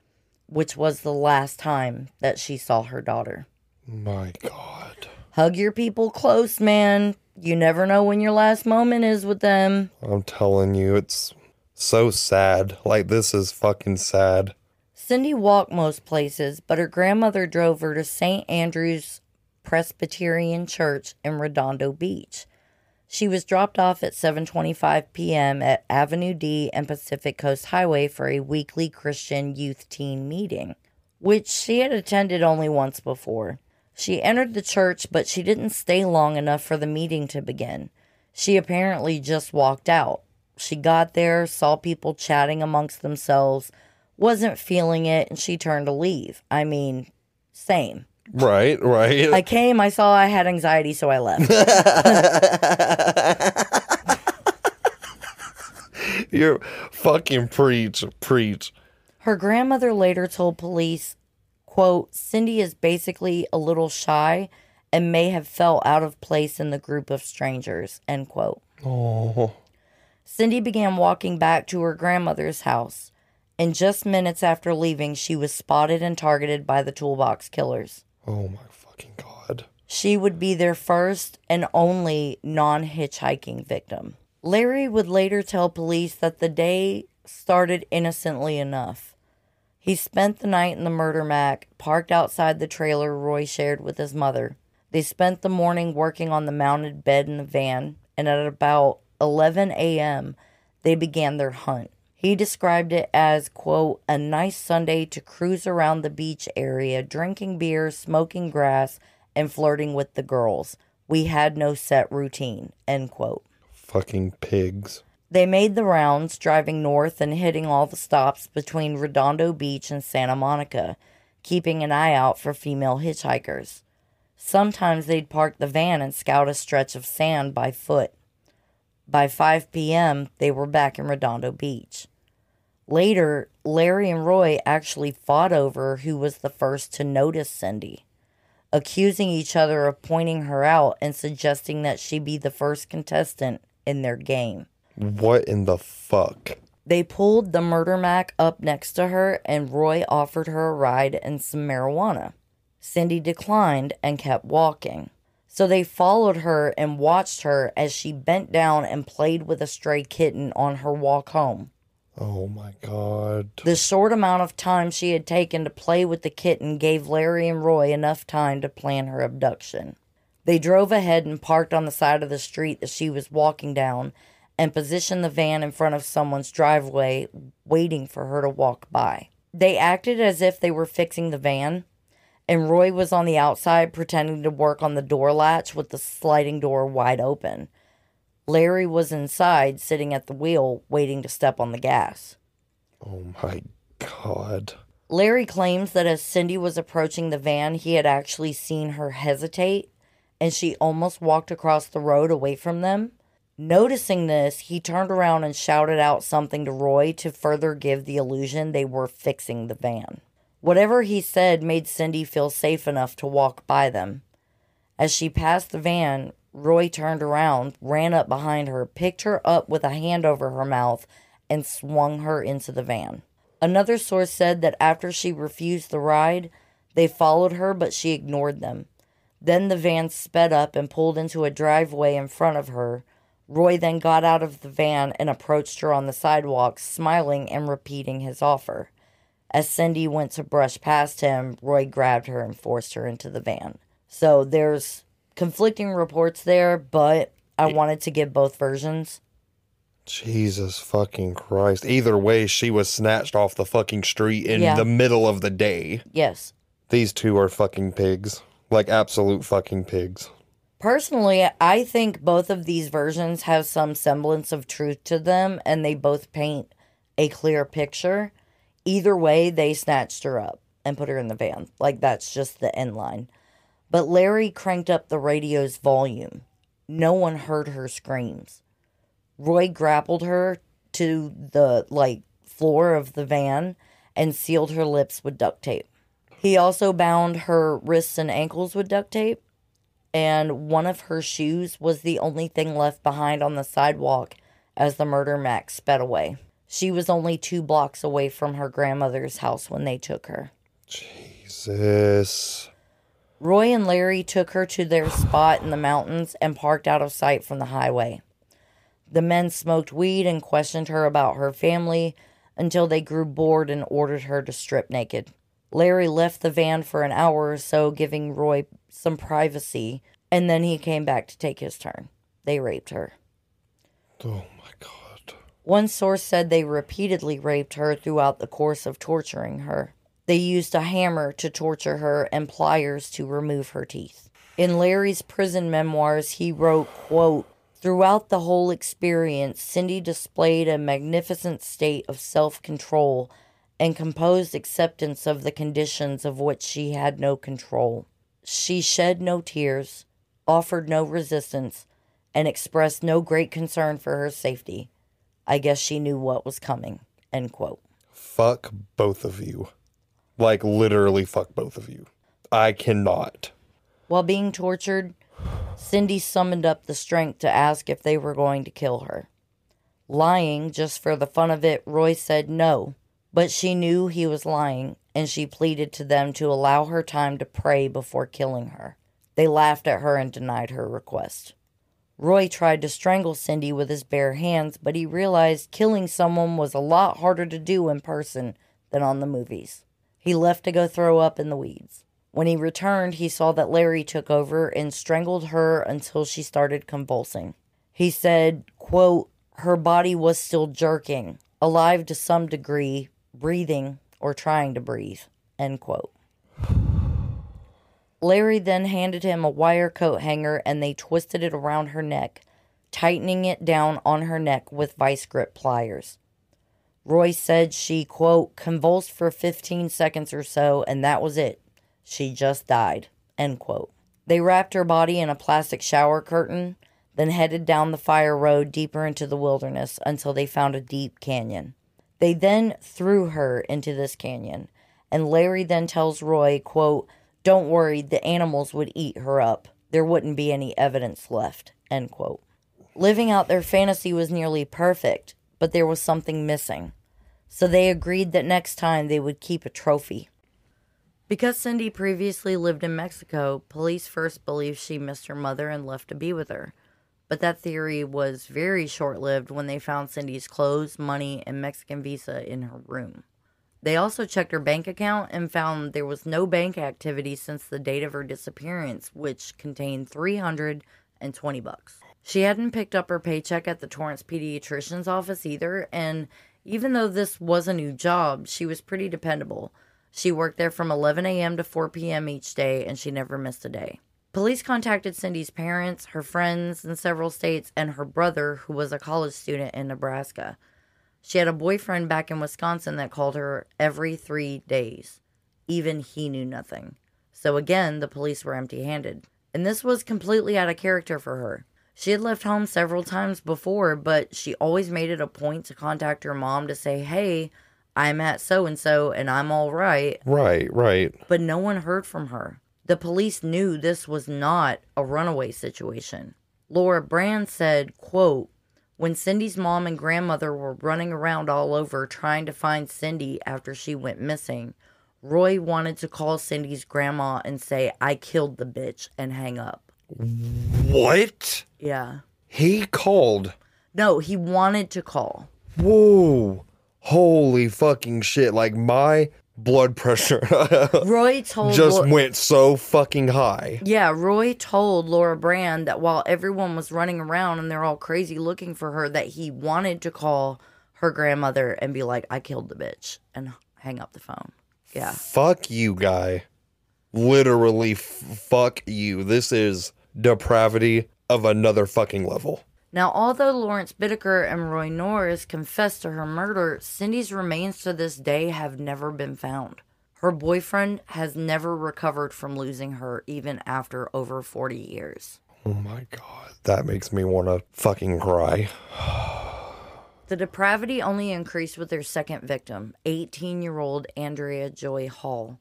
which was the last time that she saw her daughter. My God. Hug your people close, man. You never know when your last moment is with them. I'm telling you, it's so sad. Like, this is fucking sad. Cindy walked most places, but her grandmother drove her to St. Andrew's Presbyterian Church in Redondo Beach. She was dropped off at 7:25 p.m. at Avenue D and Pacific Coast Highway for a weekly Christian youth teen meeting, which she had attended only once before. She entered the church, but she didn't stay long enough for the meeting to begin. She apparently just walked out. She got there, saw people chatting amongst themselves, wasn't feeling it, and she turned to leave. I mean, same. Right, right. I came, I saw I had anxiety, so I left. You're fucking preach, preach. Her grandmother later told police, quote, Cindy is basically a little shy and may have felt out of place in the group of strangers, end quote. Oh, Cindy began walking back to her grandmother's house, and just minutes after leaving, she was spotted and targeted by the toolbox killers. Oh my fucking God. She would be their first and only non hitchhiking victim. Larry would later tell police that the day started innocently enough. He spent the night in the murder mac, parked outside the trailer Roy shared with his mother. They spent the morning working on the mounted bed in the van, and at about 11 a.m., they began their hunt. He described it as, quote, a nice Sunday to cruise around the beach area, drinking beer, smoking grass, and flirting with the girls. We had no set routine, end quote. Fucking pigs. They made the rounds, driving north and hitting all the stops between Redondo Beach and Santa Monica, keeping an eye out for female hitchhikers. Sometimes they'd park the van and scout a stretch of sand by foot. By 5 p.m., they were back in Redondo Beach. Later, Larry and Roy actually fought over who was the first to notice Cindy, accusing each other of pointing her out and suggesting that she be the first contestant in their game. What in the fuck? They pulled the murder mac up next to her, and Roy offered her a ride and some marijuana. Cindy declined and kept walking. So they followed her and watched her as she bent down and played with a stray kitten on her walk home. Oh my God. The short amount of time she had taken to play with the kitten gave Larry and Roy enough time to plan her abduction. They drove ahead and parked on the side of the street that she was walking down and positioned the van in front of someone's driveway, waiting for her to walk by. They acted as if they were fixing the van, and Roy was on the outside pretending to work on the door latch with the sliding door wide open. Larry was inside, sitting at the wheel, waiting to step on the gas. Oh my God. Larry claims that as Cindy was approaching the van, he had actually seen her hesitate and she almost walked across the road away from them. Noticing this, he turned around and shouted out something to Roy to further give the illusion they were fixing the van. Whatever he said made Cindy feel safe enough to walk by them. As she passed the van, Roy turned around, ran up behind her, picked her up with a hand over her mouth, and swung her into the van. Another source said that after she refused the ride, they followed her, but she ignored them. Then the van sped up and pulled into a driveway in front of her. Roy then got out of the van and approached her on the sidewalk, smiling and repeating his offer. As Cindy went to brush past him, Roy grabbed her and forced her into the van. So there's conflicting reports there, but I wanted to give both versions. Jesus fucking Christ. Either way, she was snatched off the fucking street in Yeah. the middle of the day. Yes. These two are fucking pigs. Like absolute fucking pigs. Personally, I think both of these versions have some semblance of truth to them and they both paint a clear picture. Either way, they snatched her up. and put her in the van. Like that's just the end line. But Larry cranked up the radio's volume. No one heard her screams. Roy grappled her to the like floor of the van and sealed her lips with duct tape. He also bound her wrists and ankles with duct tape, and one of her shoes was the only thing left behind on the sidewalk as the murder max sped away. She was only two blocks away from her grandmother's house when they took her. Jesus. Roy and Larry took her to their spot in the mountains and parked out of sight from the highway. The men smoked weed and questioned her about her family until they grew bored and ordered her to strip naked. Larry left the van for an hour or so, giving Roy some privacy, and then he came back to take his turn. They raped her. Oh my god. One source said they repeatedly raped her throughout the course of torturing her. They used a hammer to torture her and pliers to remove her teeth. In Larry's prison memoirs, he wrote, quote, Throughout the whole experience, Cindy displayed a magnificent state of self control and composed acceptance of the conditions of which she had no control. She shed no tears, offered no resistance, and expressed no great concern for her safety. I guess she knew what was coming. End quote. Fuck both of you. Like literally fuck both of you. I cannot. While being tortured, Cindy summoned up the strength to ask if they were going to kill her. Lying just for the fun of it, Roy said no, but she knew he was lying and she pleaded to them to allow her time to pray before killing her. They laughed at her and denied her request. Roy tried to strangle Cindy with his bare hands, but he realized killing someone was a lot harder to do in person than on the movies. He left to go throw up in the weeds. When he returned, he saw that Larry took over and strangled her until she started convulsing. He said, quote, her body was still jerking, alive to some degree, breathing or trying to breathe, end quote. Larry then handed him a wire coat hanger and they twisted it around her neck, tightening it down on her neck with vice grip pliers. Roy said she, quote, convulsed for 15 seconds or so, and that was it. She just died, end quote. They wrapped her body in a plastic shower curtain, then headed down the fire road deeper into the wilderness until they found a deep canyon. They then threw her into this canyon, and Larry then tells Roy, quote, don't worry, the animals would eat her up. There wouldn't be any evidence left, end quote. Living out their fantasy was nearly perfect, but there was something missing. So they agreed that next time they would keep a trophy. Because Cindy previously lived in Mexico, police first believed she missed her mother and left to be with her. But that theory was very short lived when they found Cindy's clothes, money, and Mexican visa in her room. They also checked her bank account and found there was no bank activity since the date of her disappearance, which contained 320 bucks. She hadn't picked up her paycheck at the Torrance pediatrician's office either, and even though this was a new job, she was pretty dependable. She worked there from 11 a.m. to 4 p.m. each day, and she never missed a day. Police contacted Cindy's parents, her friends in several states, and her brother, who was a college student in Nebraska. She had a boyfriend back in Wisconsin that called her every three days. Even he knew nothing. So again, the police were empty handed. And this was completely out of character for her. She had left home several times before, but she always made it a point to contact her mom to say, hey, I'm at so and so and I'm all right. Right, right. But no one heard from her. The police knew this was not a runaway situation. Laura Brand said, quote, when Cindy's mom and grandmother were running around all over trying to find Cindy after she went missing, Roy wanted to call Cindy's grandma and say, I killed the bitch and hang up. What? Yeah. He called. No, he wanted to call. Whoa. Holy fucking shit. Like my blood pressure Roy told just Lau- went so fucking high. Yeah, Roy told Laura Brand that while everyone was running around and they're all crazy looking for her, that he wanted to call her grandmother and be like, I killed the bitch and hang up the phone. Yeah. Fuck you, guy. Literally, f- fuck you. This is depravity of another fucking level. Now, although Lawrence Bittaker and Roy Norris confessed to her murder, Cindy's remains to this day have never been found. Her boyfriend has never recovered from losing her even after over 40 years. Oh my god. That makes me want to fucking cry. The depravity only increased with their second victim, 18 year old Andrea Joy Hall.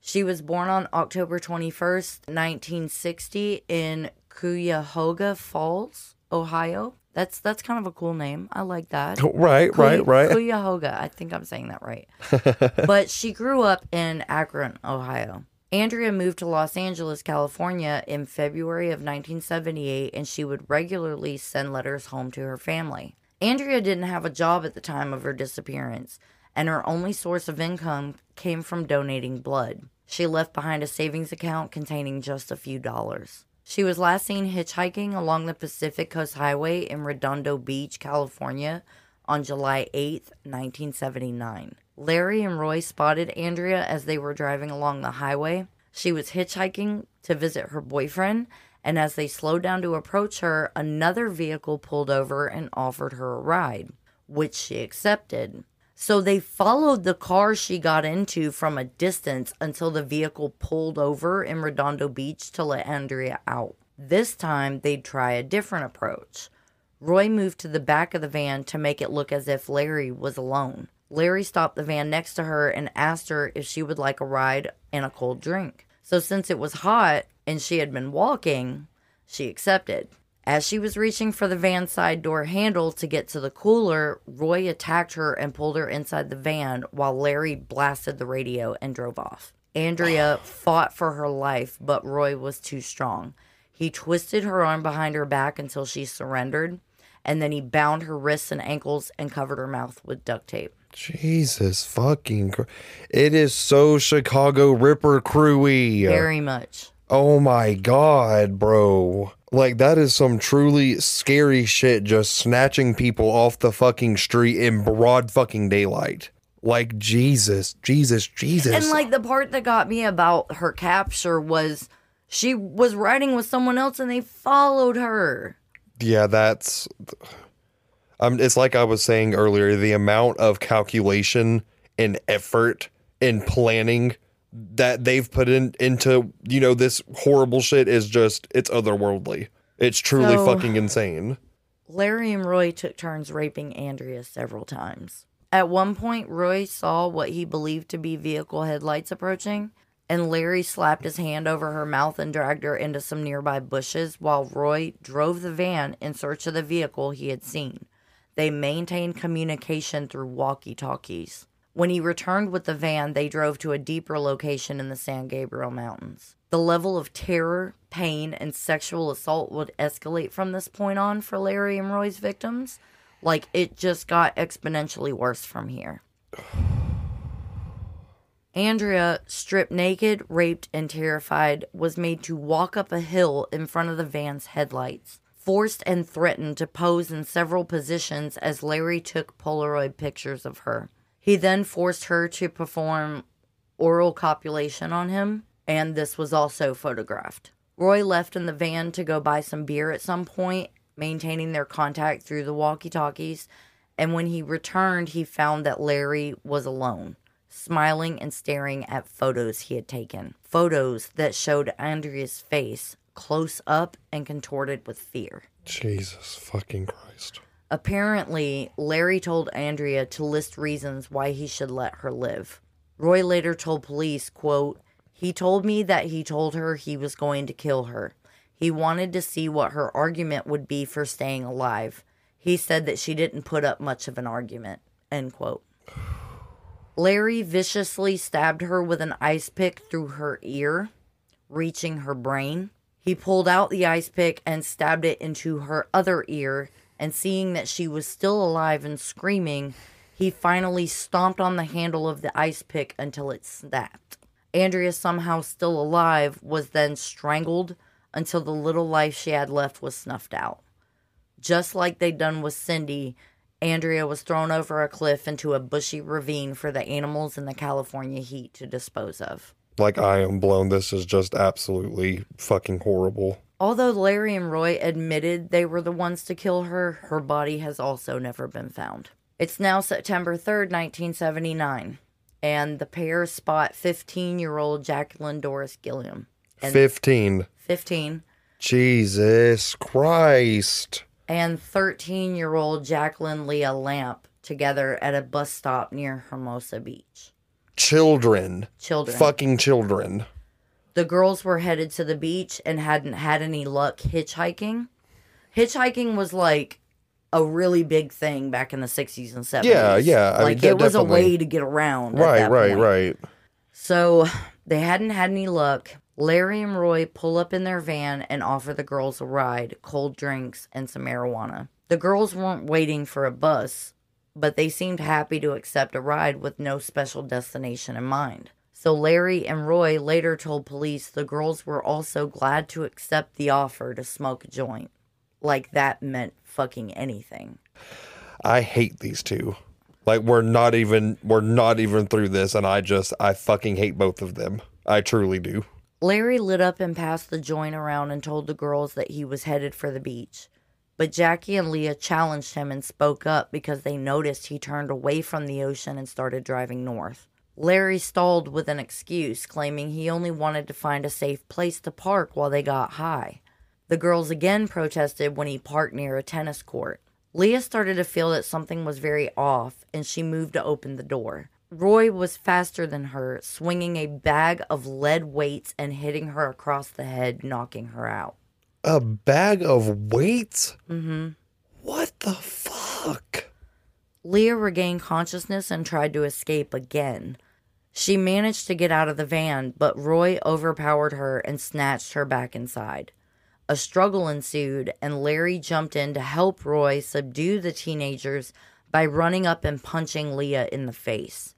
She was born on October 21st, 1960, in Cuyahoga Falls, Ohio. That's that's kind of a cool name. I like that. Right, right, right. Cuyahoga. I think I'm saying that right. but she grew up in Akron, Ohio. Andrea moved to Los Angeles, California in February of 1978, and she would regularly send letters home to her family. Andrea didn't have a job at the time of her disappearance, and her only source of income came from donating blood. She left behind a savings account containing just a few dollars. She was last seen hitchhiking along the Pacific Coast Highway in Redondo Beach, California on July 8th, 1979. Larry and Roy spotted Andrea as they were driving along the highway. She was hitchhiking to visit her boyfriend, and as they slowed down to approach her, another vehicle pulled over and offered her a ride, which she accepted. So they followed the car she got into from a distance until the vehicle pulled over in Redondo Beach to let Andrea out. This time they'd try a different approach. Roy moved to the back of the van to make it look as if Larry was alone. Larry stopped the van next to her and asked her if she would like a ride and a cold drink. So, since it was hot and she had been walking, she accepted. As she was reaching for the van side door handle to get to the cooler, Roy attacked her and pulled her inside the van while Larry blasted the radio and drove off. Andrea fought for her life, but Roy was too strong. He twisted her arm behind her back until she surrendered, and then he bound her wrists and ankles and covered her mouth with duct tape. Jesus fucking Christ. It is so Chicago Ripper crewy. Very much. Oh my god, bro. Like that is some truly scary shit just snatching people off the fucking street in broad fucking daylight. Like Jesus, Jesus, Jesus. And like the part that got me about her capture was she was riding with someone else and they followed her. yeah, that's um it's like I was saying earlier, the amount of calculation and effort and planning that they've put in into, you know, this horrible shit is just it's otherworldly. It's truly So- fucking insane. Larry and Roy took turns raping Andrea several times. At one point, Roy saw what he believed to be vehicle headlights approaching, and Larry slapped his hand over her mouth and dragged her into some nearby bushes while Roy drove the van in search of the vehicle he had seen. They maintained communication through walkie talkies. When he returned with the van, they drove to a deeper location in the San Gabriel Mountains. The level of terror, pain, and sexual assault would escalate from this point on for Larry and Roy's victims. Like it just got exponentially worse from here. Andrea, stripped naked, raped, and terrified, was made to walk up a hill in front of the van's headlights, forced and threatened to pose in several positions as Larry took Polaroid pictures of her. He then forced her to perform oral copulation on him, and this was also photographed. Roy left in the van to go buy some beer at some point, maintaining their contact through the walkie talkies, and when he returned, he found that Larry was alone smiling and staring at photos he had taken. Photos that showed Andrea's face close up and contorted with fear. Jesus fucking Christ. Apparently, Larry told Andrea to list reasons why he should let her live. Roy later told police, quote, "He told me that he told her he was going to kill her. He wanted to see what her argument would be for staying alive. He said that she didn't put up much of an argument." End quote. Larry viciously stabbed her with an ice pick through her ear, reaching her brain. He pulled out the ice pick and stabbed it into her other ear, and seeing that she was still alive and screaming, he finally stomped on the handle of the ice pick until it snapped. Andrea, somehow still alive, was then strangled until the little life she had left was snuffed out. Just like they'd done with Cindy, Andrea was thrown over a cliff into a bushy ravine for the animals in the California heat to dispose of. Like I am blown. This is just absolutely fucking horrible. Although Larry and Roy admitted they were the ones to kill her, her body has also never been found. It's now September 3rd, 1979. and the pair spot 15 year old Jacqueline Doris Gilliam. And 15. 15 Jesus Christ. and 13 year old Jacqueline Leah Lamp together at a bus stop near Hermosa Beach. Children. Children. Fucking children. The girls were headed to the beach and hadn't had any luck hitchhiking. Hitchhiking was like a really big thing back in the 60s and 70s. Yeah, yeah, I Like de- it was a way to get around. Right, right, point. right. So they hadn't had any luck. Larry and Roy pull up in their van and offer the girls a ride, cold drinks, and some marijuana. The girls weren't waiting for a bus, but they seemed happy to accept a ride with no special destination in mind. So Larry and Roy later told police the girls were also glad to accept the offer to smoke a joint. Like that meant fucking anything. I hate these two. Like we're not even we're not even through this and I just I fucking hate both of them. I truly do. Larry lit up and passed the joint around and told the girls that he was headed for the beach. But Jackie and Leah challenged him and spoke up because they noticed he turned away from the ocean and started driving north. Larry stalled with an excuse, claiming he only wanted to find a safe place to park while they got high. The girls again protested when he parked near a tennis court. Leah started to feel that something was very off and she moved to open the door. Roy was faster than her, swinging a bag of lead weights and hitting her across the head, knocking her out. A bag of weights? Mm-hmm. What the fuck? Leah regained consciousness and tried to escape again. She managed to get out of the van, but Roy overpowered her and snatched her back inside. A struggle ensued, and Larry jumped in to help Roy subdue the teenagers by running up and punching Leah in the face,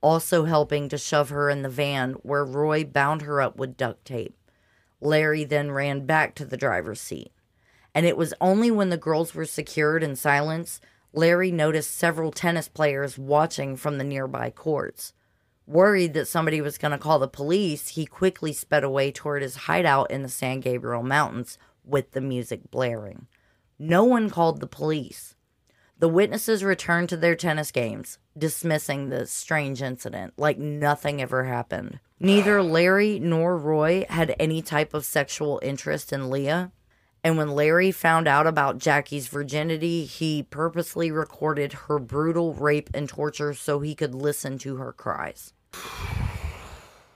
also helping to shove her in the van where Roy bound her up with duct tape. Larry then ran back to the driver's seat. And it was only when the girls were secured in silence, Larry noticed several tennis players watching from the nearby courts. Worried that somebody was going to call the police, he quickly sped away toward his hideout in the San Gabriel Mountains with the music blaring. No one called the police. The witnesses returned to their tennis games, dismissing the strange incident like nothing ever happened. Neither Larry nor Roy had any type of sexual interest in Leah. And when Larry found out about Jackie's virginity, he purposely recorded her brutal rape and torture so he could listen to her cries.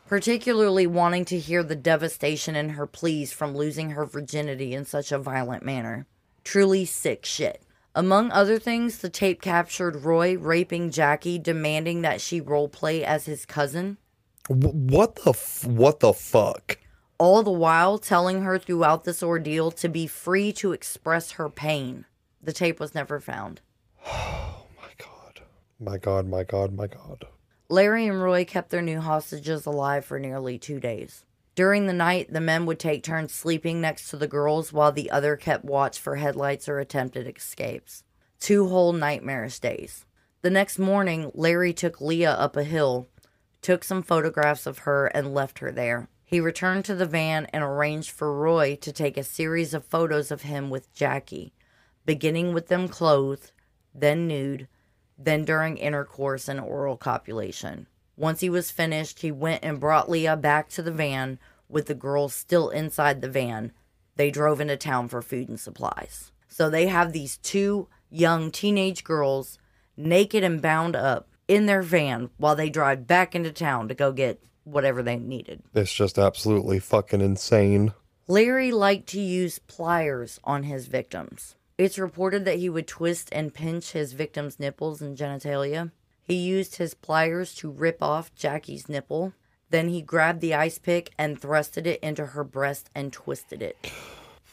Particularly wanting to hear the devastation in her pleas from losing her virginity in such a violent manner. Truly sick shit. Among other things, the tape captured Roy raping Jackie, demanding that she roleplay as his cousin. Wh- What the f- what the fuck? all the while telling her throughout this ordeal to be free to express her pain. The tape was never found. Oh my god. My god, my god, my god. Larry and Roy kept their new hostages alive for nearly two days. During the night, the men would take turns sleeping next to the girls while the other kept watch for headlights or attempted escapes. Two whole nightmarish days. The next morning, Larry took Leah up a hill, took some photographs of her, and left her there. He returned to the van and arranged for Roy to take a series of photos of him with Jackie, beginning with them clothed, then nude, then during intercourse and oral copulation. Once he was finished, he went and brought Leah back to the van with the girls still inside the van. They drove into town for food and supplies. So they have these two young teenage girls naked and bound up in their van while they drive back into town to go get whatever they needed. It's just absolutely fucking insane. Larry liked to use pliers on his victims. It's reported that he would twist and pinch his victims' nipples and genitalia. He used his pliers to rip off Jackie's nipple. Then he grabbed the ice pick and thrusted it into her breast and twisted it.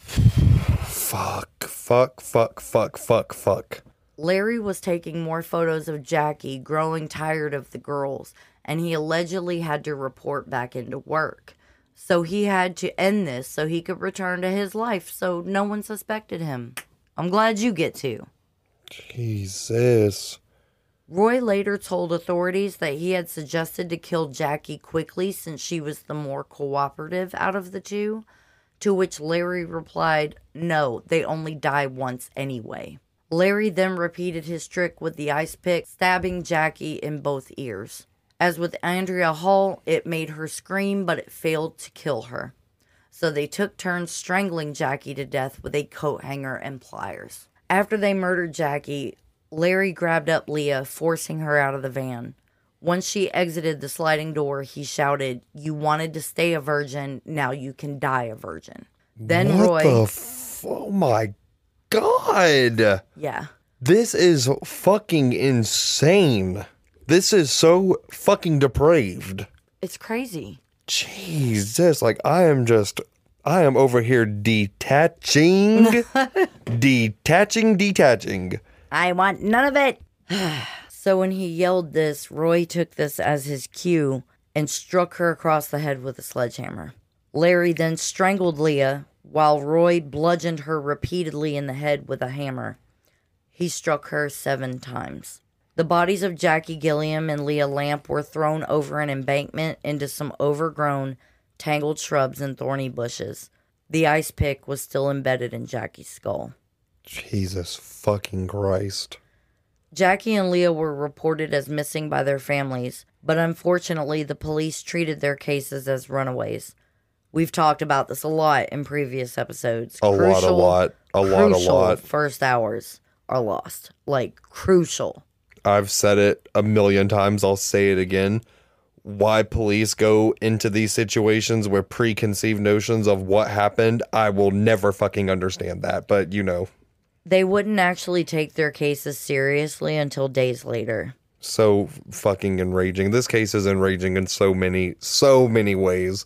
Fuck, fuck, fuck, fuck, fuck, fuck. Larry was taking more photos of Jackie, growing tired of the girls, and he allegedly had to report back into work. So he had to end this so he could return to his life so no one suspected him. I'm glad you get to. Jesus. Roy later told authorities that he had suggested to kill Jackie quickly since she was the more cooperative out of the two, to which Larry replied, No, they only die once anyway. Larry then repeated his trick with the ice pick, stabbing Jackie in both ears. As with Andrea Hall, it made her scream, but it failed to kill her. So they took turns strangling Jackie to death with a coat hanger and pliers. After they murdered Jackie, Larry grabbed up Leah, forcing her out of the van. Once she exited the sliding door, he shouted, You wanted to stay a virgin, now you can die a virgin. Then what Roy. the f- oh my god. yeah. This is fucking insane. This is so fucking depraved. It's crazy. Jesus, like I am just I am over here detaching detaching detaching. I want none of it. so when he yelled this, Roy took this as his cue and struck her across the head with a sledgehammer. Larry then strangled Leah while Roy bludgeoned her repeatedly in the head with a hammer. He struck her seven times. The bodies of Jackie Gilliam and Leah Lamp were thrown over an embankment into some overgrown, tangled shrubs and thorny bushes. The ice pick was still embedded in Jackie's skull. Jesus fucking Christ. Jackie and Leah were reported as missing by their families, but unfortunately, the police treated their cases as runaways. We've talked about this a lot in previous episodes. A lot, a lot, a lot, a crucial lot. First hours are lost. Like, crucial. I've said it a million times, I'll say it again. Why police go into these situations with preconceived notions of what happened, I will never fucking understand that. But you know, They wouldn't actually take their cases seriously until days later. so fucking enraging. This case is enraging in so many, so many ways.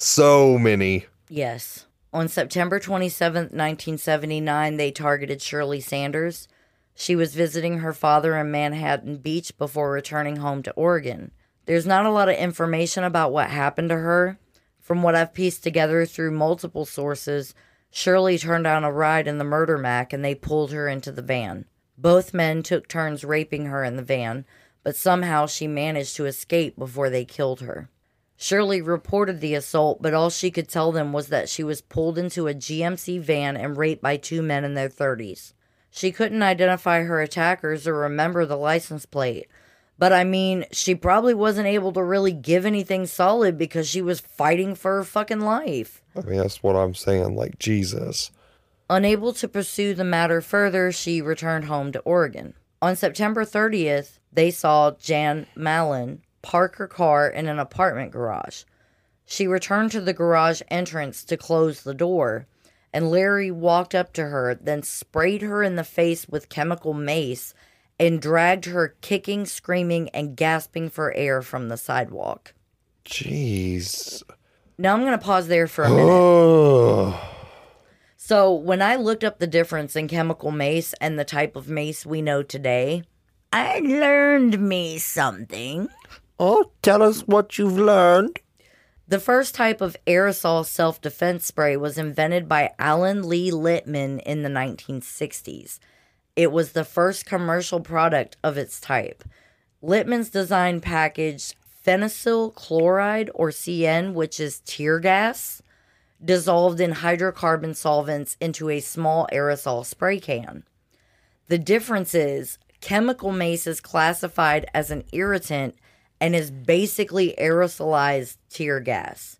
So many. Yes. On September 27th, 1979, they targeted Shirley Sanders. She was visiting her father in Manhattan Beach before returning home to Oregon. There's not a lot of information about what happened to her. From what I've pieced together through multiple sources, Shirley turned down a ride in the murder Mac and they pulled her into the van. Both men took turns raping her in the van, but somehow she managed to escape before they killed her. Shirley reported the assault, but all she could tell them was that she was pulled into a GMC van and raped by two men in their 30s. She couldn't identify her attackers or remember the license plate. But I mean, she probably wasn't able to really give anything solid because she was fighting for her fucking life. I mean, that's what I'm saying. Like, Jesus. Unable to pursue the matter further, she returned home to Oregon. On September 30th, they saw Jan Mallon park her car in an apartment garage. She returned to the garage entrance to close the door, and Larry walked up to her, then sprayed her in the face with chemical mace and dragged her kicking, screaming, and gasping for air from the sidewalk. Jeez. Now I'm going to pause there for a minute. So, when I looked up the difference in chemical mace and the type of mace we know today, I learned me something. Oh, tell us what you've learned. The first type of aerosol self defense spray was invented by Alan Lee Litman in the 1960s. It was the first commercial product of its type. Litman's design packaged phenyl chloride or CN, which is tear gas, dissolved in hydrocarbon solvents into a small aerosol spray can. The difference is chemical mace is classified as an irritant and is basically aerosolized tear gas.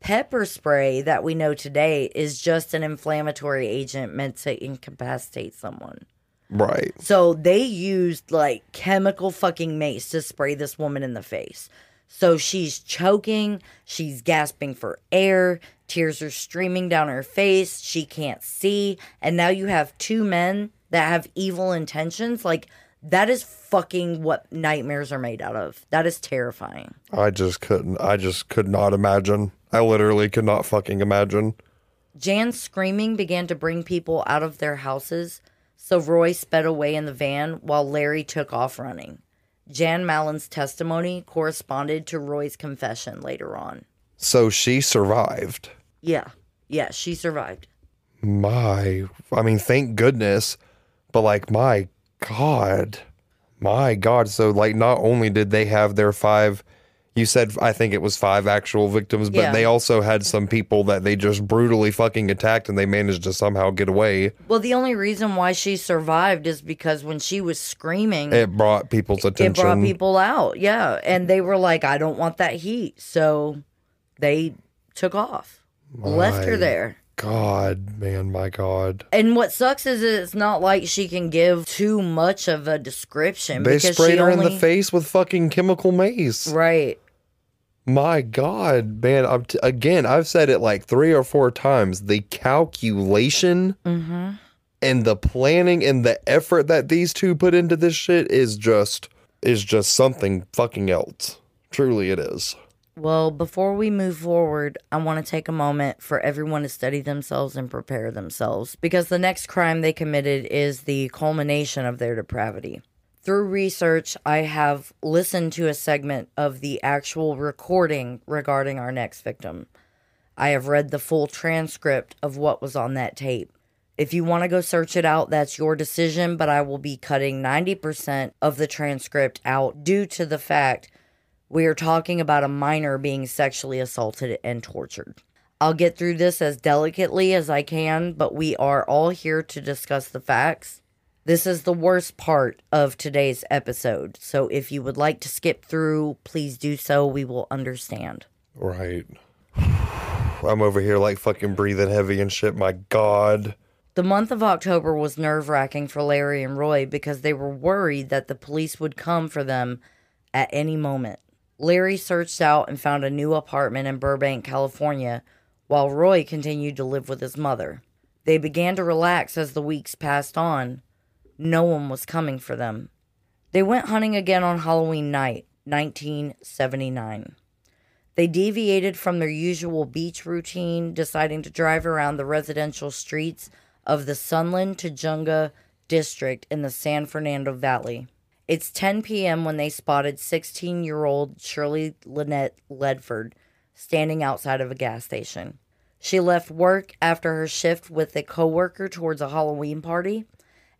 Pepper spray that we know today is just an inflammatory agent meant to incapacitate someone. Right. So they used like chemical fucking mace to spray this woman in the face. So she's choking, she's gasping for air, tears are streaming down her face, she can't see, and now you have two men that have evil intentions. Like that is fucking what nightmares are made out of. That is terrifying. I just couldn't. I just could not imagine. I literally could not fucking imagine. Jan's screaming began to bring people out of their houses, so Roy sped away in the van while Larry took off running. Jan Mallon's testimony corresponded to Roy's confession later on. So she survived. Yeah, yeah, she survived. My, I mean, thank goodness. But like, my God, my God. So like, not only did they have their five You said I think it was five actual victims, but Yeah. they also had some people that they just brutally fucking attacked and they managed to somehow get away. Well, the only reason why she survived is because when she was screaming, It brought people's attention. it brought people out. Yeah. And they were like, I don't want that heat. So they took off, left her there. God, man, my God. And what sucks is it's not like she can give too much of a description They because sprayed her only, in the face with fucking chemical mace. Right. My God, man. I'm t- again, I've said it like three or four times. The calculation Mm-hmm. and the planning and the effort that these two put into this shit is just is just something fucking else. Truly, it is. Well, before we move forward, I want to take a moment for everyone to study themselves and prepare themselves because the next crime they committed is the culmination of their depravity. Through research, I have listened to a segment of the actual recording regarding our next victim. I have read the full transcript of what was on that tape. If you want to go search it out, that's your decision, but I will be cutting 90% of the transcript out due to the fact we are talking about a minor being sexually assaulted and tortured. I'll get through this as delicately as I can, but we are all here to discuss the facts. This is the worst part of today's episode, so if you would like to skip through, please do so. We will understand. Right. I'm over here like fucking breathing heavy and shit. My God. The month of October was nerve wracking for Larry and Roy because they were worried that the police would come for them at any moment. Larry searched out and found a new apartment in Burbank, California, while Roy continued to live with his mother. They began to relax as the weeks passed on. No one was coming for them. They went hunting again on Halloween night, 1979. They deviated from their usual beach routine, deciding to drive around the residential streets of the Sunland Tujunga district in the San Fernando Valley. It's 10 p.m. when they spotted 16 year old Shirley Lynette Ledford standing outside of a gas station. She left work after her shift with a coworker towards a Halloween party,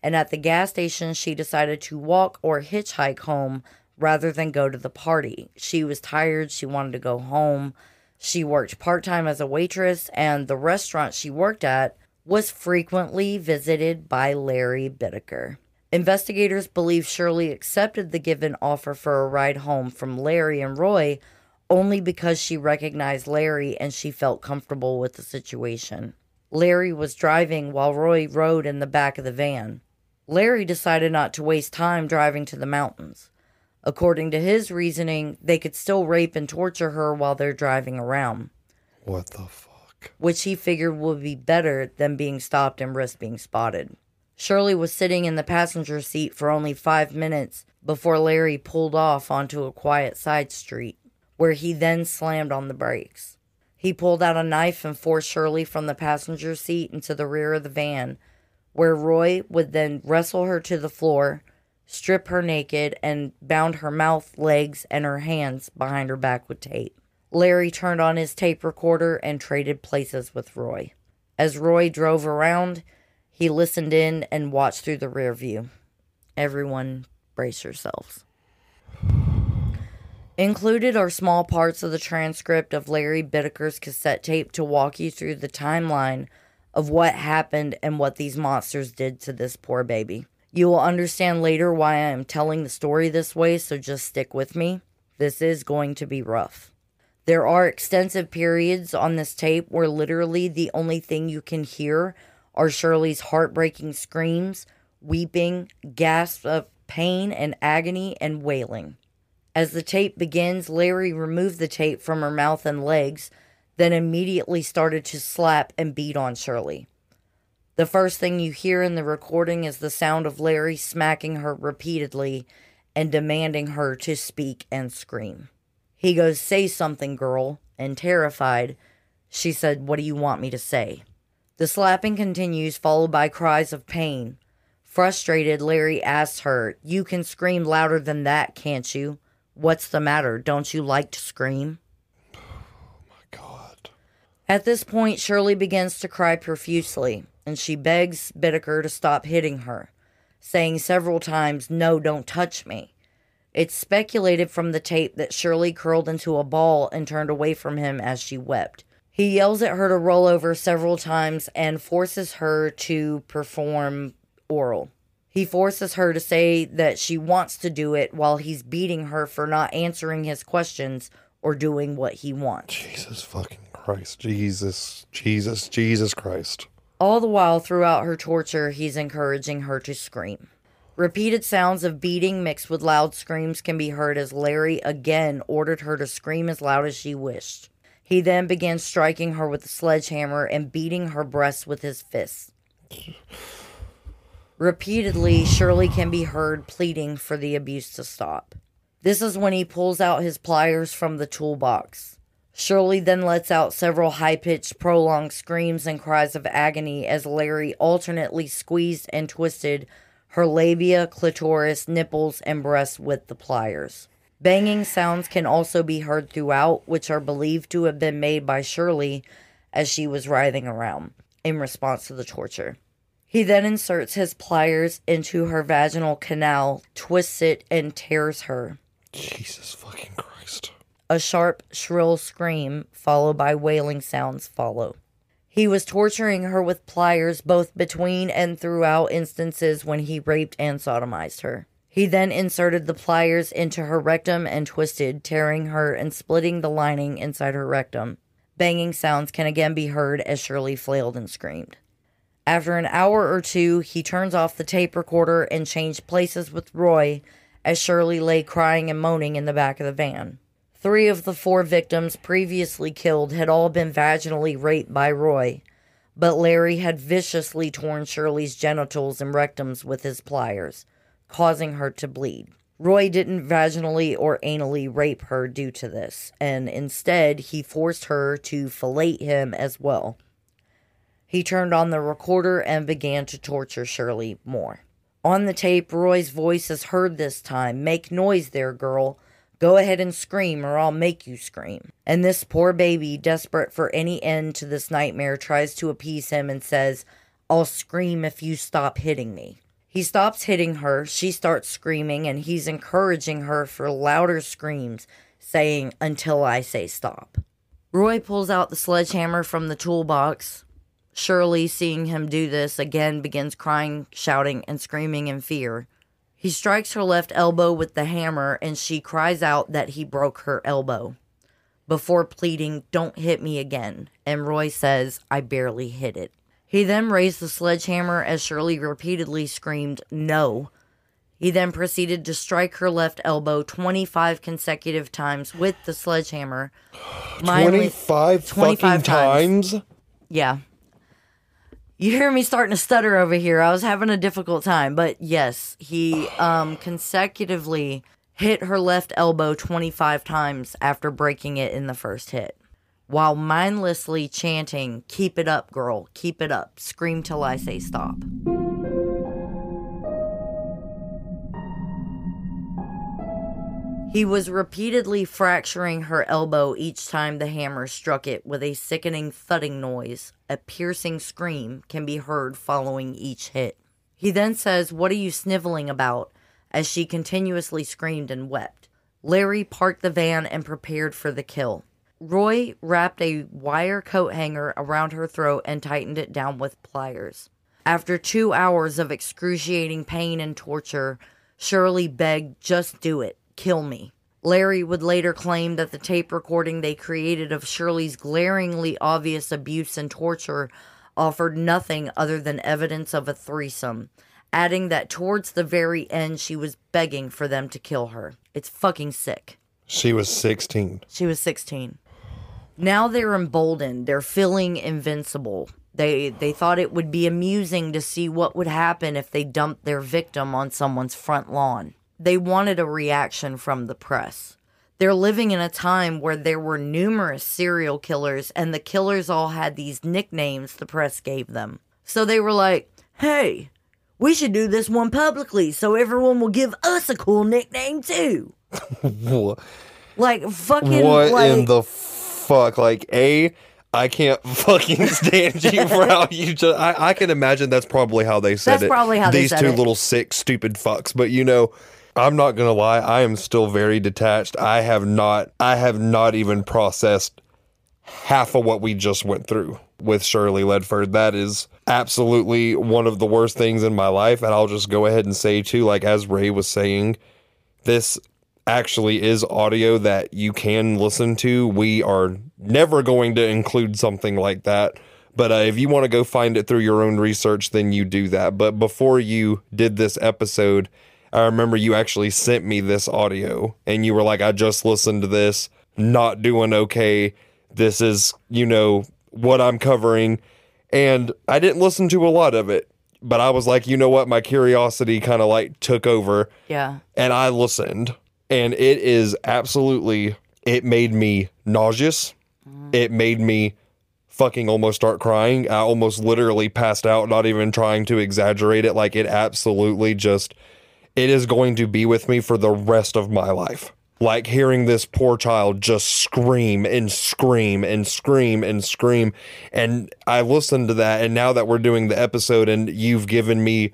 and at the gas station, she decided to walk or hitchhike home rather than go to the party. She was tired, she wanted to go home. She worked part time as a waitress, and the restaurant she worked at was frequently visited by Larry Bittaker. Investigators believe Shirley accepted the given offer for a ride home from Larry and Roy only because she recognized Larry and she felt comfortable with the situation. Larry was driving while Roy rode in the back of the van. Larry decided not to waste time driving to the mountains. According to his reasoning, they could still rape and torture her while they're driving around, What the fuck? which he figured would be better than being stopped and risk being spotted. Shirley was sitting in the passenger seat for only five minutes before Larry pulled off onto a quiet side street, where he then slammed on the brakes. He pulled out a knife and forced Shirley from the passenger seat into the rear of the van, where Roy would then wrestle her to the floor, strip her naked, and bound her mouth, legs, and her hands behind her back with tape. Larry turned on his tape recorder and traded places with Roy. As Roy drove around, he listened in and watched through the rear view. Everyone, brace yourselves. Included are small parts of the transcript of Larry Bittaker's cassette tape to walk you through the timeline of what happened and what these monsters did to this poor baby. You will understand later why I am telling the story this way, so just stick with me. This is going to be rough. There are extensive periods on this tape where literally the only thing you can hear are Shirley's heartbreaking screams, weeping, gasps of pain and agony, and wailing. As the tape begins, Larry removed the tape from her mouth and legs, then immediately started to slap and beat on Shirley. The first thing you hear in the recording is the sound of Larry smacking her repeatedly and demanding her to speak and scream. He goes, Say something, girl. And terrified, she said, What do you want me to say? The slapping continues, followed by cries of pain. Frustrated, Larry asks her, You can scream louder than that, can't you? What's the matter? Don't you like to scream? Oh my God. At this point, Shirley begins to cry profusely, and she begs Bittaker to stop hitting her, saying several times, No, don't touch me. It's speculated from the tape that Shirley curled into a ball and turned away from him as she wept. He yells at her to roll over several times and forces her to perform oral. He forces her to say that she wants to do it while he's beating her for not answering his questions or doing what he wants. Jesus fucking Christ. Jesus. Jesus. Jesus Christ. All the while, throughout her torture, he's encouraging her to scream. Repeated sounds of beating mixed with loud screams can be heard as Larry again ordered her to scream as loud as she wished. He then began striking her with a sledgehammer and beating her breasts with his fists. Repeatedly, Shirley can be heard pleading for the abuse to stop. This is when he pulls out his pliers from the toolbox. Shirley then lets out several high pitched, prolonged screams and cries of agony as Larry alternately squeezed and twisted her labia, clitoris, nipples, and breasts with the pliers. Banging sounds can also be heard throughout, which are believed to have been made by Shirley as she was writhing around in response to the torture. He then inserts his pliers into her vaginal canal, twists it, and tears her. Jesus fucking Christ. A sharp, shrill scream, followed by wailing sounds, follow. He was torturing her with pliers both between and throughout instances when he raped and sodomized her. He then inserted the pliers into her rectum and twisted, tearing her and splitting the lining inside her rectum. Banging sounds can again be heard as Shirley flailed and screamed. After an hour or two, he turns off the tape recorder and changed places with Roy as Shirley lay crying and moaning in the back of the van. Three of the four victims previously killed had all been vaginally raped by Roy, but Larry had viciously torn Shirley's genitals and rectums with his pliers, causing her to bleed. Roy didn't vaginally or anally rape her due to this, and instead he forced her to fillet him as well. He turned on the recorder and began to torture Shirley more. On the tape, Roy's voice is heard this time Make noise there, girl. Go ahead and scream, or I'll make you scream. And this poor baby, desperate for any end to this nightmare, tries to appease him and says, I'll scream if you stop hitting me. He stops hitting her, she starts screaming, and he's encouraging her for louder screams, saying, Until I say stop. Roy pulls out the sledgehammer from the toolbox. Shirley, seeing him do this, again begins crying, shouting, and screaming in fear. He strikes her left elbow with the hammer and she cries out that he broke her elbow. Before pleading, Don't hit me again. And Roy says, I barely hit it. He then raised the sledgehammer as Shirley repeatedly screamed, No. He then proceeded to strike her left elbow 25 consecutive times with the sledgehammer. 25, 25 fucking times? yeah. You hear me starting to stutter over here. I was having a difficult time, but yes, he um consecutively hit her left elbow 25 times after breaking it in the first hit. While mindlessly chanting, "Keep it up, girl. Keep it up. Scream till I say stop." He was repeatedly fracturing her elbow each time the hammer struck it with a sickening thudding noise. A piercing scream can be heard following each hit. He then says, What are you sniveling about? as she continuously screamed and wept. Larry parked the van and prepared for the kill. Roy wrapped a wire coat hanger around her throat and tightened it down with pliers. After two hours of excruciating pain and torture, Shirley begged, Just do it. Kill me. Larry would later claim that the tape recording they created of Shirley's glaringly obvious abuse and torture offered nothing other than evidence of a threesome, adding that towards the very end she was begging for them to kill her. It's fucking sick. She was 16. She was 16. Now they're emboldened. They're feeling invincible. They they thought it would be amusing to see what would happen if they dumped their victim on someone's front lawn. They wanted a reaction from the press. They're living in a time where there were numerous serial killers and the killers all had these nicknames the press gave them. So they were like, "Hey, we should do this one publicly so everyone will give us a cool nickname too." Like fucking what like, in the fuck? Like, A, I can't fucking stand you for how you just. I, I can imagine that's probably how they said That's it. probably how they These said two it. little sick, stupid fucks. But you know, I'm not gonna lie, I am still very detached. I have not I have not even processed half of what we just went through with Shirley Ledford. That is absolutely one of the worst things in my life. And I'll just go ahead and say too, like as Rae was saying, this actually is audio that you can listen to. We are never going to include something like that. But uh, if you want to go find it through your own research, then you do that. But before you did this episode, I remember you actually sent me this audio and you were like, I just listened to this, not doing okay. This is, you know, what I'm covering. And I didn't listen to a lot of it, but I was like, you know what? My curiosity kind of like took over Yeah. and I listened, and it is absolutely, it made me nauseous. It made me fucking almost start crying. I almost literally passed out, not even trying to exaggerate it. Like, it absolutely just, it is going to be with me for the rest of my life. Like hearing this poor child just scream and scream and scream and scream. And I listened to that. And now that we're doing the episode and you've given me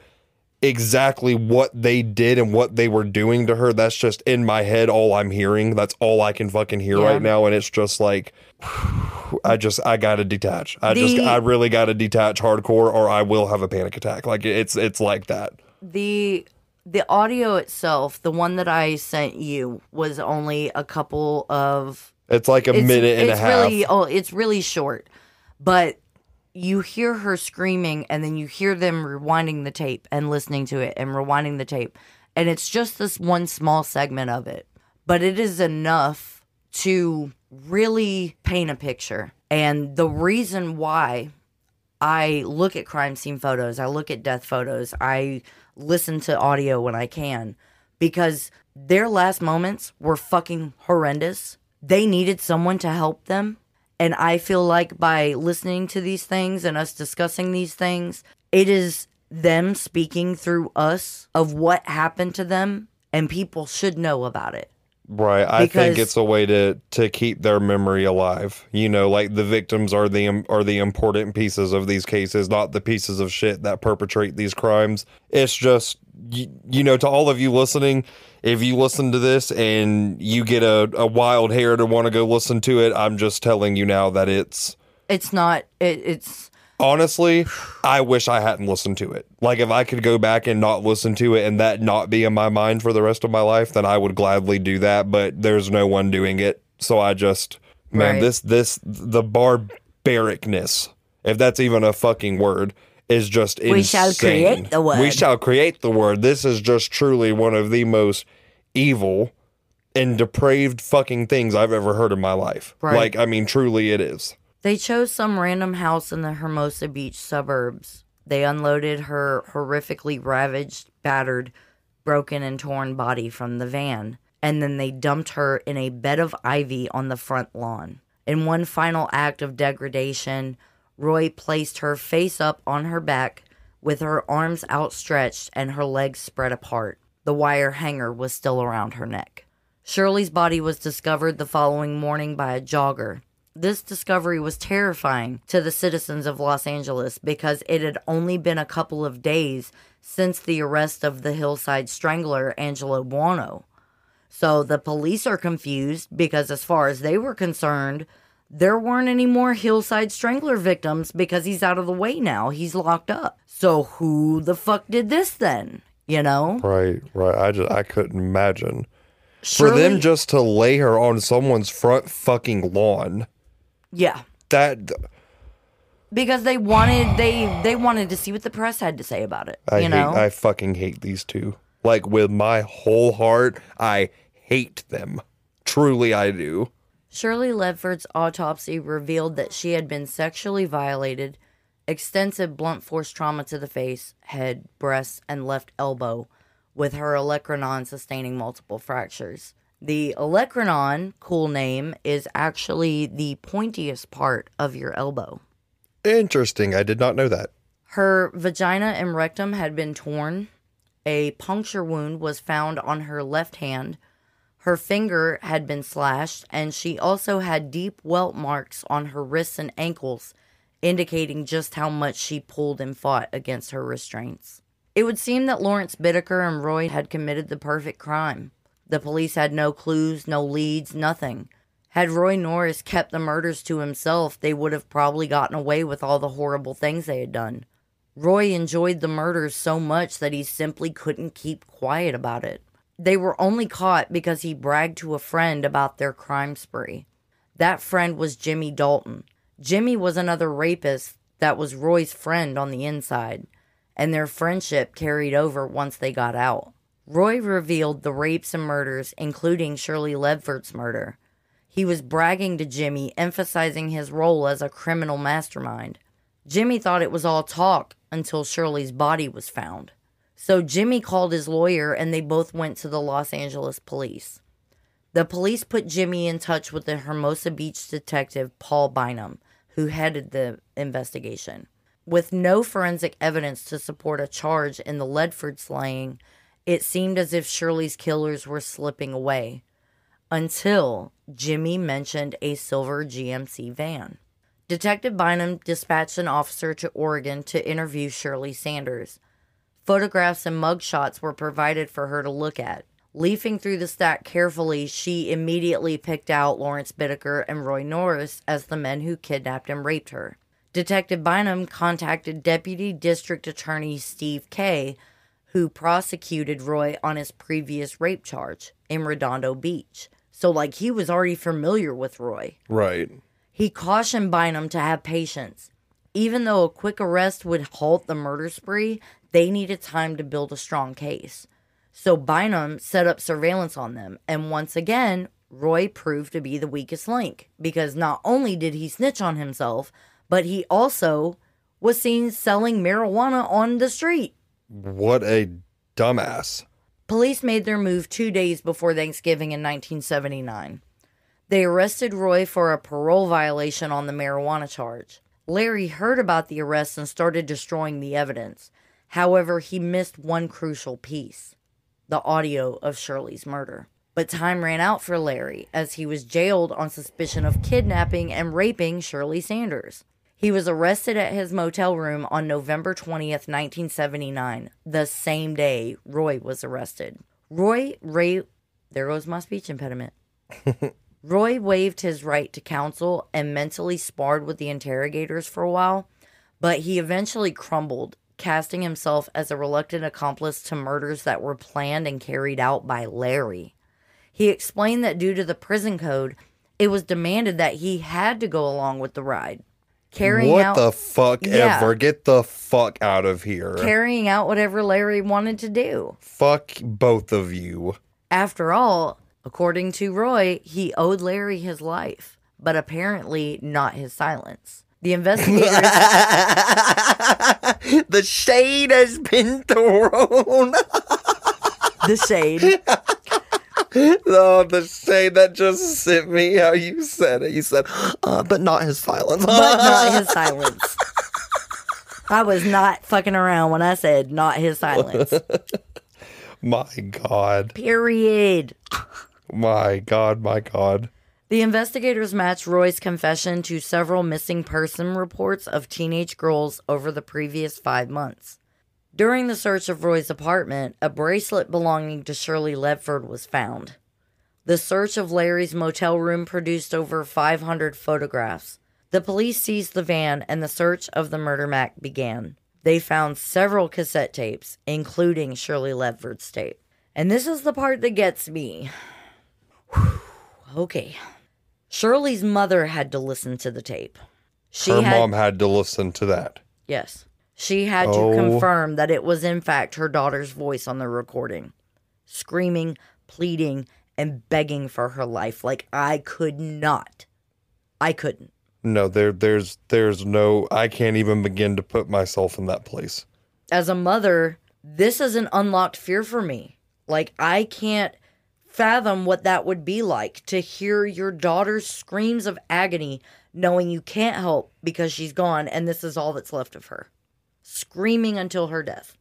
exactly what they did and what they were doing to her. That's just in my head all I'm hearing. That's all I can fucking hear Yeah. right now and it's just like I just I got to detach. I just I really got to detach hardcore or I will have a panic attack. Like it's it's like that. The the audio itself, the one that I sent you, was only a couple of It's like a minute and it's a half. really oh it's really short but you hear her screaming and then you hear them rewinding the tape and listening to it and rewinding the tape and it's just this one small segment of it but it is enough to really paint a picture and the reason why I look at crime scene photos, I look at death photos, I listen to audio when I can because their last moments were fucking horrendous. They needed someone to help them. And I feel like by listening to these things and us discussing these things, it is them speaking through us of what happened to them, and people should know about it. Right. I think it's a way to to keep their memory alive. You know, like the victims are the are the important pieces of these cases, not the pieces of shit that perpetrate these crimes. It's just you, you know, to all of you listening, if you listen to this and you get a, a wild hair to want to go listen to it, I'm just telling you now that it's It's not, it, it's, honestly, I wish I hadn't listened to it. Like if I could go back and not listen to it and that not be in my mind for the rest of my life, then I would gladly do that, but there's no one doing it. So I just man, Right. this this the barbaricness, if that's even a fucking word, is just insane. We shall create the word. We shall create the word. This is just truly one of the most evil and depraved fucking things I've ever heard in my life. Right. Like, I mean, truly it is. They chose some random house in the Hermosa Beach suburbs. They unloaded her horrifically ravaged, battered, broken, and torn body from the van, and then they dumped her in a bed of ivy on the front lawn. In one final act of degradation, Roy placed her face up on her back with her arms outstretched and her legs spread apart. The wire hanger was still around her neck. Shirley's body was discovered the following morning by a jogger. This discovery was terrifying to the citizens of Los Angeles because it had only been a couple of days since the arrest of the hillside strangler Angelo Buono. So the police are confused because, as far as they were concerned, there weren't any more hillside strangler victims because he's out of the way now. He's locked up. So who the fuck did this then? You know? Right, right. I just I couldn't imagine. For them just to lay her on someone's front fucking lawn. Yeah. That because they wanted they they wanted to see what the press had to say about it. I you hate know, I fucking hate these two. Like with my whole heart, I hate them. Truly I do. Shirley Ledford's autopsy revealed that she had been sexually violated, extensive blunt force trauma to the face, head, breast, and left elbow, with her olecranon sustaining multiple fractures. The olecranon, cool name, is actually the pointiest part of your elbow. Interesting. I did not know that. Her vagina and rectum had been torn. A puncture wound was found on her left hand. Her finger had been slashed, and she also had deep welt marks on her wrists and ankles, indicating just how much she pulled and fought against her restraints. It would seem that Lawrence Bittaker and Roy had committed the perfect crime. The police had no clues, no leads, nothing. Had Roy Norris kept the murders to himself, they would have probably gotten away with all the horrible things they had done. Roy enjoyed the murders so much that he simply couldn't keep quiet about it. They were only caught because he bragged to a friend about their crime spree. That friend was Jimmy Dalton. Jimmy was another rapist that was Roy's friend on the inside, and their friendship carried over once they got out. Roy revealed the rapes and murders, including Shirley Ledford's murder. He was bragging to Jimmy, emphasizing his role as a criminal mastermind. Jimmy thought it was all talk until Shirley's body was found. So Jimmy called his lawyer and they both went to the Los Angeles police. The police put Jimmy in touch with the Hermosa Beach detective Paul Bynum, who headed the investigation. With no forensic evidence to support a charge in the Ledford slaying, it seemed as if Shirley's killers were slipping away until Jimmy mentioned a silver GMC van. Detective Bynum dispatched an officer to Oregon to interview Shirley Sanders. Photographs and mugshots were provided for her to look at. Leafing through the stack carefully, she immediately picked out Lawrence Bittaker and Roy Norris as the men who kidnapped and raped her. Detective Bynum contacted Deputy District Attorney Steve Kay, who prosecuted Roy on his previous rape charge in Redondo Beach. So, like, he was already familiar with Roy. Right. He cautioned Bynum to have patience. Even though a quick arrest would halt the murder spree, they needed time to build a strong case. So Bynum set up surveillance on them, and once again, Roy proved to be the weakest link because not only did he snitch on himself, but he also was seen selling marijuana on the street. What a dumbass. Police made their move two days before Thanksgiving in 1979. They arrested Roy for a parole violation on the marijuana charge. Larry heard about the arrest and started destroying the evidence. However, he missed one crucial piece the audio of Shirley's murder. But time ran out for Larry as he was jailed on suspicion of kidnapping and raping Shirley Sanders. He was arrested at his motel room on November 20th, 1979, the same day Roy was arrested. Roy Ray there goes my speech impediment. Roy waived his right to counsel and mentally sparred with the interrogators for a while, but he eventually crumbled, casting himself as a reluctant accomplice to murders that were planned and carried out by Larry. He explained that due to the prison code, it was demanded that he had to go along with the ride. Carrying what out the fuck Yeah. ever? Get the fuck out of here. carrying out whatever Larry wanted to do. fuck both of you. After all, according to Roy, he owed Larry his life, but apparently not his silence. The investigators the shade has been thrown. the shade. oh, the shade that just sent me how you said it. You said, uh, but not his silence. but not his silence. I was not fucking around when I said not his silence. my God. Period. My God. My God. The investigators matched Roy's confession to several missing person reports of teenage girls over the previous five months. During the search of Roy's apartment, a bracelet belonging to Shirley Ledford was found. The search of Larry's motel room produced over 500 photographs. The police seized the van and the search of the murder Mac began. They found several cassette tapes, including Shirley Ledford's tape. And this is the part that gets me. Whew. okay. Shirley's mother had to listen to the tape. She Her had, mom had to listen to that. Yes. She had Oh. to confirm that it was in fact her daughter's voice on the recording, screaming, pleading, and begging for her life like I could not. I couldn't. No, there, there's, there's no. I can't even begin to put myself in that place. As a mother, this is an unlocked fear for me. Like I can't fathom what that would be like to hear your daughter's screams of agony knowing you can't help because she's gone and this is all that's left of her. Screaming until her death.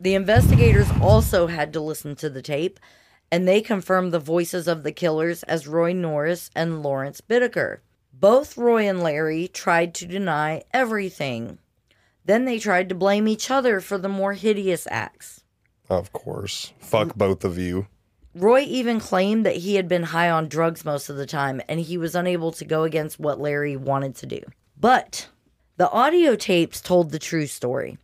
The investigators also had to listen to the tape and they confirmed the voices of the killers as Roy Norris and Lawrence Bittaker. Both Roy and Larry tried to deny everything. Then they tried to blame each other for the more hideous acts. Of course. Fuck both of you. Roy even claimed that he had been high on drugs most of the time and he was unable to go against what Larry wanted to do. But the audio tapes told the true story.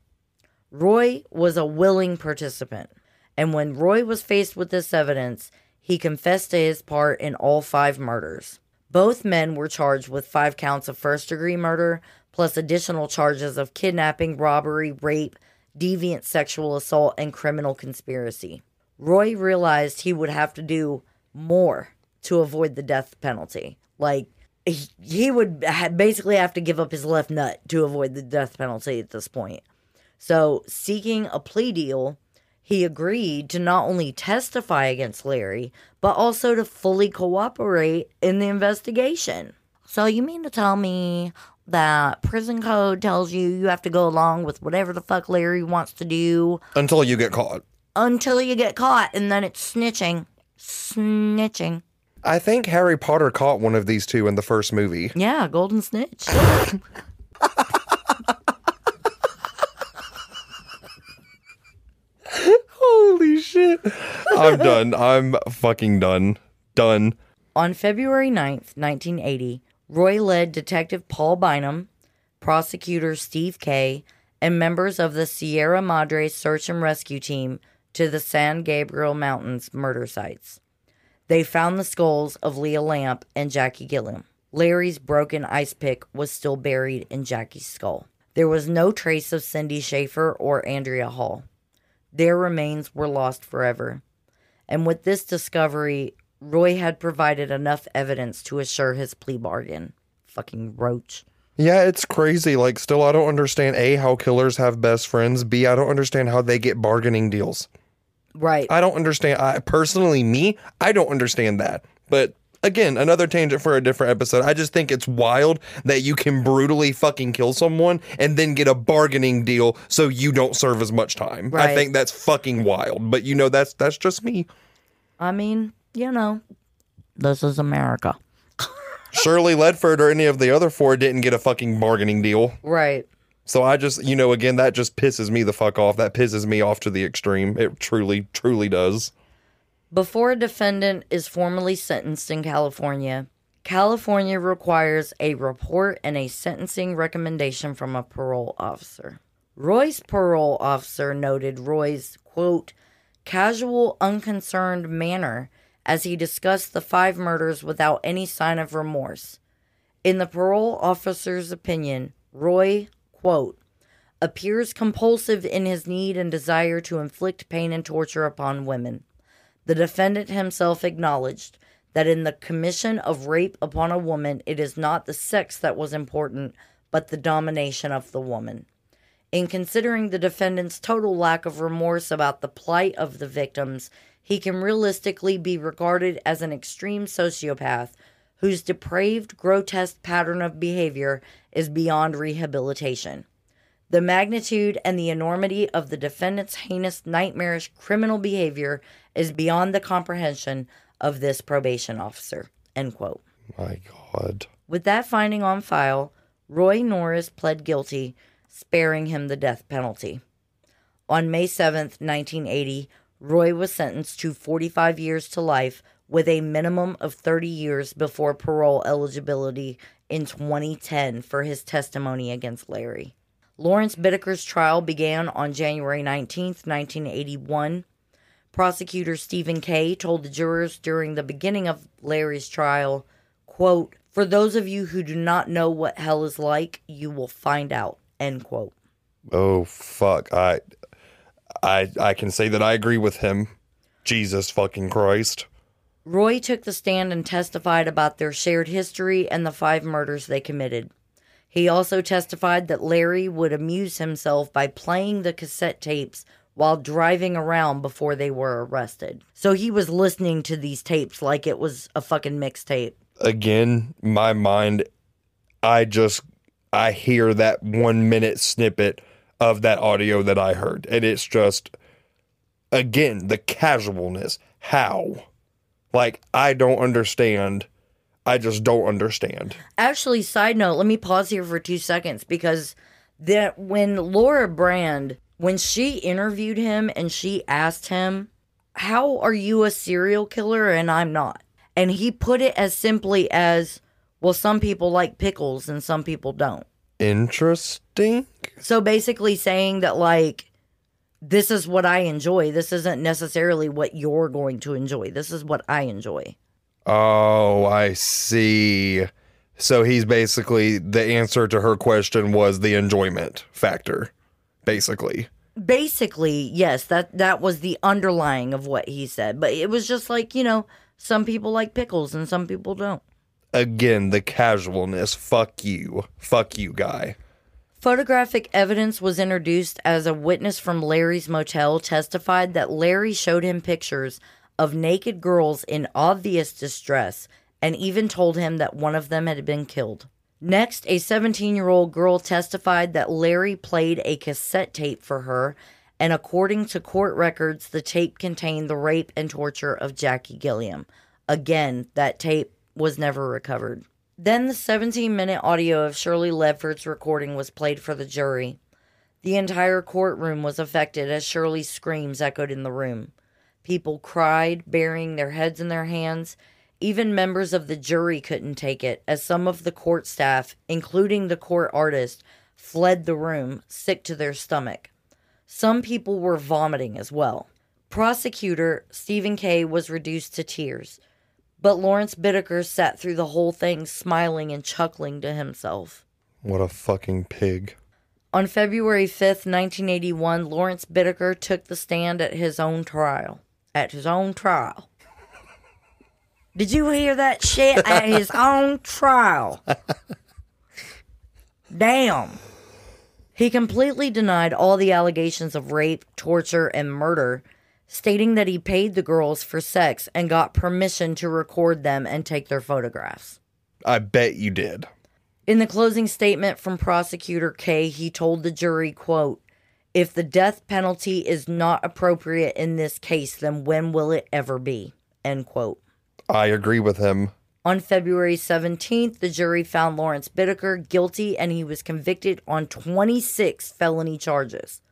Roy was a willing participant, and when Roy was faced with this evidence, he confessed to his part in all five murders. Both men were charged with five counts of first degree murder, plus additional charges of kidnapping, robbery, rape, deviant sexual assault, and criminal conspiracy. Roy realized he would have to do more to avoid the death penalty. Like, he, he would ha- basically have to give up his left nut to avoid the death penalty at this point. So, seeking a plea deal, he agreed to not only testify against Larry, but also to fully cooperate in the investigation. So, you mean to tell me that prison code tells you you have to go along with whatever the fuck Larry wants to do Until you get caught. until you get caught and then it's snitching? Snitching. I think Harry Potter caught one of these two in the first movie. Yeah, golden snitch. Holy shit. I'm done. I'm fucking done. Done. On February 9th, 1980, Roy led Detective Paul Bynum, prosecutor Steve Kay, and members of the Sierra Madre search and rescue team to the San Gabriel Mountains murder sites. They found the skulls of Leah Lamp and Jackie Gilliam. Larry's broken ice pick was still buried in Jackie's skull. There was no trace of Cindy Schaefer or Andrea Hall. Their remains were lost forever. And with this discovery, Roy had provided enough evidence to assure his plea bargain. Fucking roach. Yeah, it's crazy. Like, still, I don't understand A, how killers have best friends. B, I don't understand how they get bargaining deals. Right. I don't understand. I personally, me, I don't understand that. But again, another tangent for a different episode. I just think it's wild that you can brutally fucking kill someone and then get a bargaining deal so you don't serve as much time. I think that's fucking wild. But you know, that's that's just me. I mean, you know, this is America. Shirley Ledford or any of the other four didn't get a fucking bargaining deal. Right. So I just, you know, again, that just pisses me the fuck off. That pisses me off to the extreme. It truly, truly does. Before a defendant is formally sentenced in California, California requires a report and a sentencing recommendation from a parole officer. Roy's parole officer noted Roy's, quote, casual, unconcerned manner as he discussed the five murders without any sign of remorse. In the parole officer's opinion, Roy, quote, appears compulsive in his need and desire to inflict pain and torture upon women. The defendant himself acknowledged that in the commission of rape upon a woman, it is not the sex that was important, but the domination of the woman. In considering the defendant's total lack of remorse about the plight of the victims, he can realistically be regarded as an extreme sociopath whose depraved, grotesque pattern of behavior is beyond rehabilitation. The magnitude and the enormity of the defendant's heinous, nightmarish criminal behavior is beyond the comprehension of this probation officer. End quote. My God. With that finding on file, Roy Norris pled guilty, sparing him the death penalty. On May 7th, 1980, Roy was sentenced to 45 years to life with a minimum of 30 years before parole eligibility in 2010 for his testimony against Larry. Lawrence Bittaker's trial began on January 19th, 1981. Prosecutor Stephen Kay told the jurors during the beginning of Larry's trial, quote, For those of you who do not know what hell is like, you will find out, end quote. Oh fuck. I I I can say that I agree with him. Jesus fucking Christ. Roy took the stand and testified about their shared history and the five murders they committed. He also testified that Larry would amuse himself by playing the cassette tapes while driving around before they were arrested. So he was listening to these tapes like it was a fucking mixtape. Again, my mind I just I hear that 1 minute snippet of that audio that I heard and it's just again the casualness. How? Like I don't understand. I just don't understand. Actually, side note, let me pause here for two seconds because that when Laura Brand, when she interviewed him and she asked him, How are you a serial killer and I'm not? And he put it as simply as, Well, some people like pickles and some people don't. Interesting. So basically saying that, like, this is what I enjoy. This isn't necessarily what you're going to enjoy. This is what I enjoy. Oh, I see. So he's basically the answer to her question was the enjoyment factor, basically. basically yes that that was the underlying of what he said but it was just like you know some people like pickles and some people don't Again, the casualness. Fuck you. Fuck you, guy. Photographic evidence was introduced as a witness from larry's motel testified that larry showed him pictures of naked girls in obvious distress and even told him that one of them had been killed Next, a 17 year old girl testified that Larry played a cassette tape for her, and according to court records, the tape contained the rape and torture of Jackie Gilliam. Again, that tape was never recovered. Then the 17 minute audio of Shirley Ledford's recording was played for the jury. The entire courtroom was affected as Shirley's screams echoed in the room. People cried, burying their heads in their hands. Even members of the jury couldn't take it, as some of the court staff, including the court artist, fled the room, sick to their stomach. Some people were vomiting as well. Prosecutor Stephen Kay was reduced to tears, but Lawrence Bittaker sat through the whole thing smiling and chuckling to himself. What a fucking pig. On February 5th, 1981, Lawrence Bittaker took the stand at his own trial. At his own trial. Did you hear that shit? At his own trial. Damn. He completely denied all the allegations of rape, torture, and murder, stating that he paid the girls for sex and got permission to record them and take their photographs. I bet you did. In the closing statement from prosecutor Kay, he told the jury, quote, "If the death penalty is not appropriate in this case, then when will it ever be?" End quote. I agree with him. On February 17th, the jury found Lawrence Bittaker guilty and he was convicted on 26 felony charges.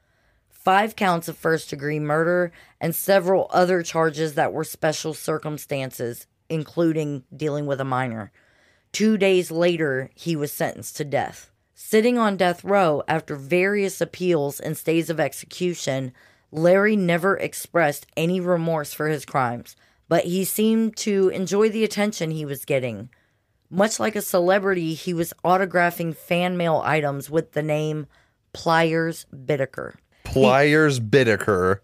Five counts of first degree murder and several other charges that were special circumstances, including dealing with a minor. Two days later, he was sentenced to death. Sitting on death row after various appeals and stays of execution, Larry never expressed any remorse for his crimes, but he seemed to enjoy the attention he was getting. Much like a celebrity, he was autographing fan mail items with the name Pliers Bittaker. Pliers Bittaker,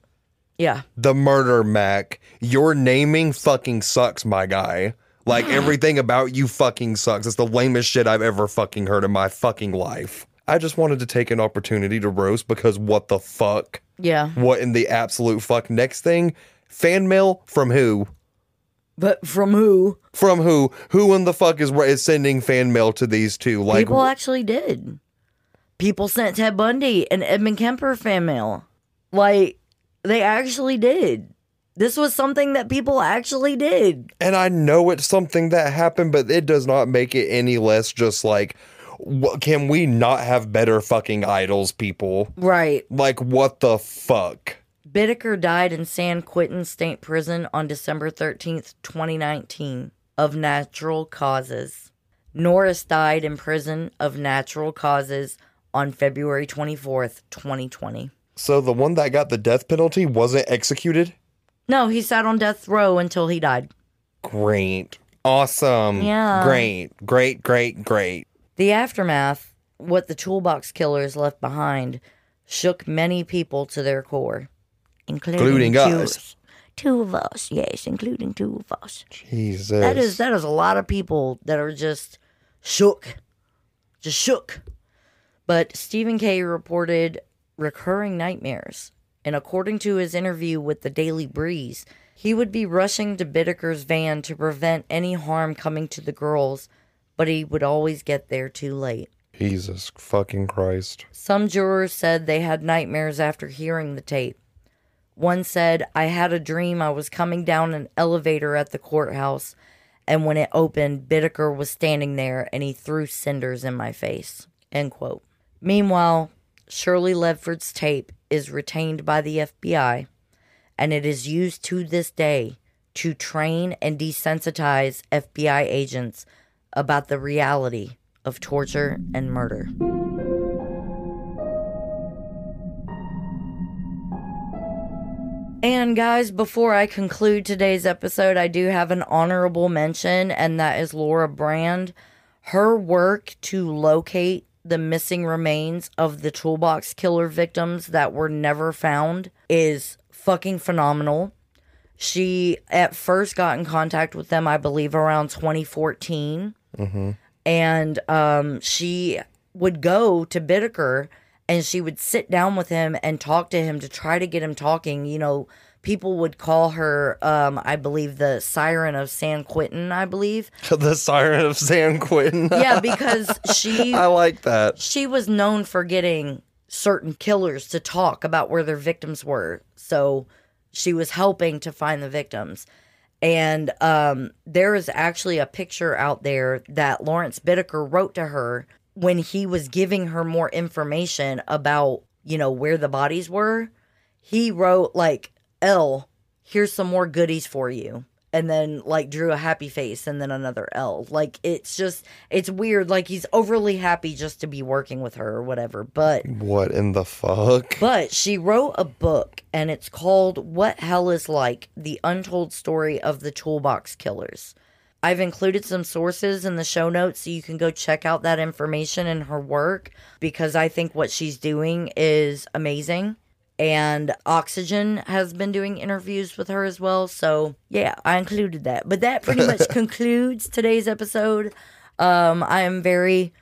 Yeah. the murder Mac. Your naming fucking sucks, my guy. Like everything about you fucking sucks. It's the lamest shit I've ever fucking heard in my fucking life. I just wanted to take an opportunity to roast because what the fuck? Yeah. What in the absolute fuck? Next thing, fan mail from who? But from who? From who? Who in the fuck is, is sending fan mail to these two? Like, People actually did. People sent Ted Bundy and Edmund Kemper fan mail. Like, they actually did. This was something that people actually did. and I know it's something that happened, but it does not make it any less just like, can we not have better fucking idols, people? Right. Like, what the fuck? Bittaker died in San Quentin State Prison on December 13th, 2019, of natural causes. Norris died in prison of natural causes on February 24th, 2020. So the one that got the death penalty wasn't executed? No, he sat on death row until he died. Great. Awesome. Yeah. Great. Great, great, great. The aftermath, what the toolbox killers left behind, shook many people to their core, including, Including us. Two of us, yes, including two of us. Jesus. That is that is a lot of people that are just shook, just shook. But Stephen Kay reported recurring nightmares, and according to his interview with the Daily Breeze, he would be rushing to Bittaker's van to prevent any harm coming to the girls, but he would always get there too late. Jesus fucking Christ. Some jurors said they had nightmares after hearing the tape. One said, I had a dream I was coming down an elevator at the courthouse, and when it opened, Bittaker was standing there and he threw cinders in my face. End quote. Meanwhile, Shirley Ledford's tape is retained by the FBI and it is used to this day to train and desensitize FBI agents about the reality of torture and murder. And guys, before I conclude today's episode, I do have an honorable mention, and that is Laura Brand. Her work to locate the missing remains of the toolbox killer victims that were never found is fucking phenomenal. She at first got in contact with them, I believe, around 2014. And um, she would go to Bittaker and she would sit down with him and talk to him to try to get him talking. You know, people would call her, um, I believe, the siren of San Quentin, I believe. the siren of San Quentin. Yeah, because she I like that. she was known for getting certain killers to talk about where their victims were. So she was helping to find the victims. And um, there is actually a picture out there that Lawrence Bittaker wrote to her when he was giving her more information about, you know, where the bodies were. He wrote, like, L, here's some more goodies for you. And then, like, drew a happy face and then another L. Like, it's just, it's weird. Like, he's overly happy just to be working with her or whatever. But What in the fuck? but she wrote a book and it's called What Hell is Like The Untold Story of the Toolbox Killers. I've included some sources in the show notes so you can go check out that information and her work because I think what she's doing is amazing. And Oxygen has been doing interviews with her as well. So, yeah, I included that. But that pretty much concludes today's episode. Um, I am very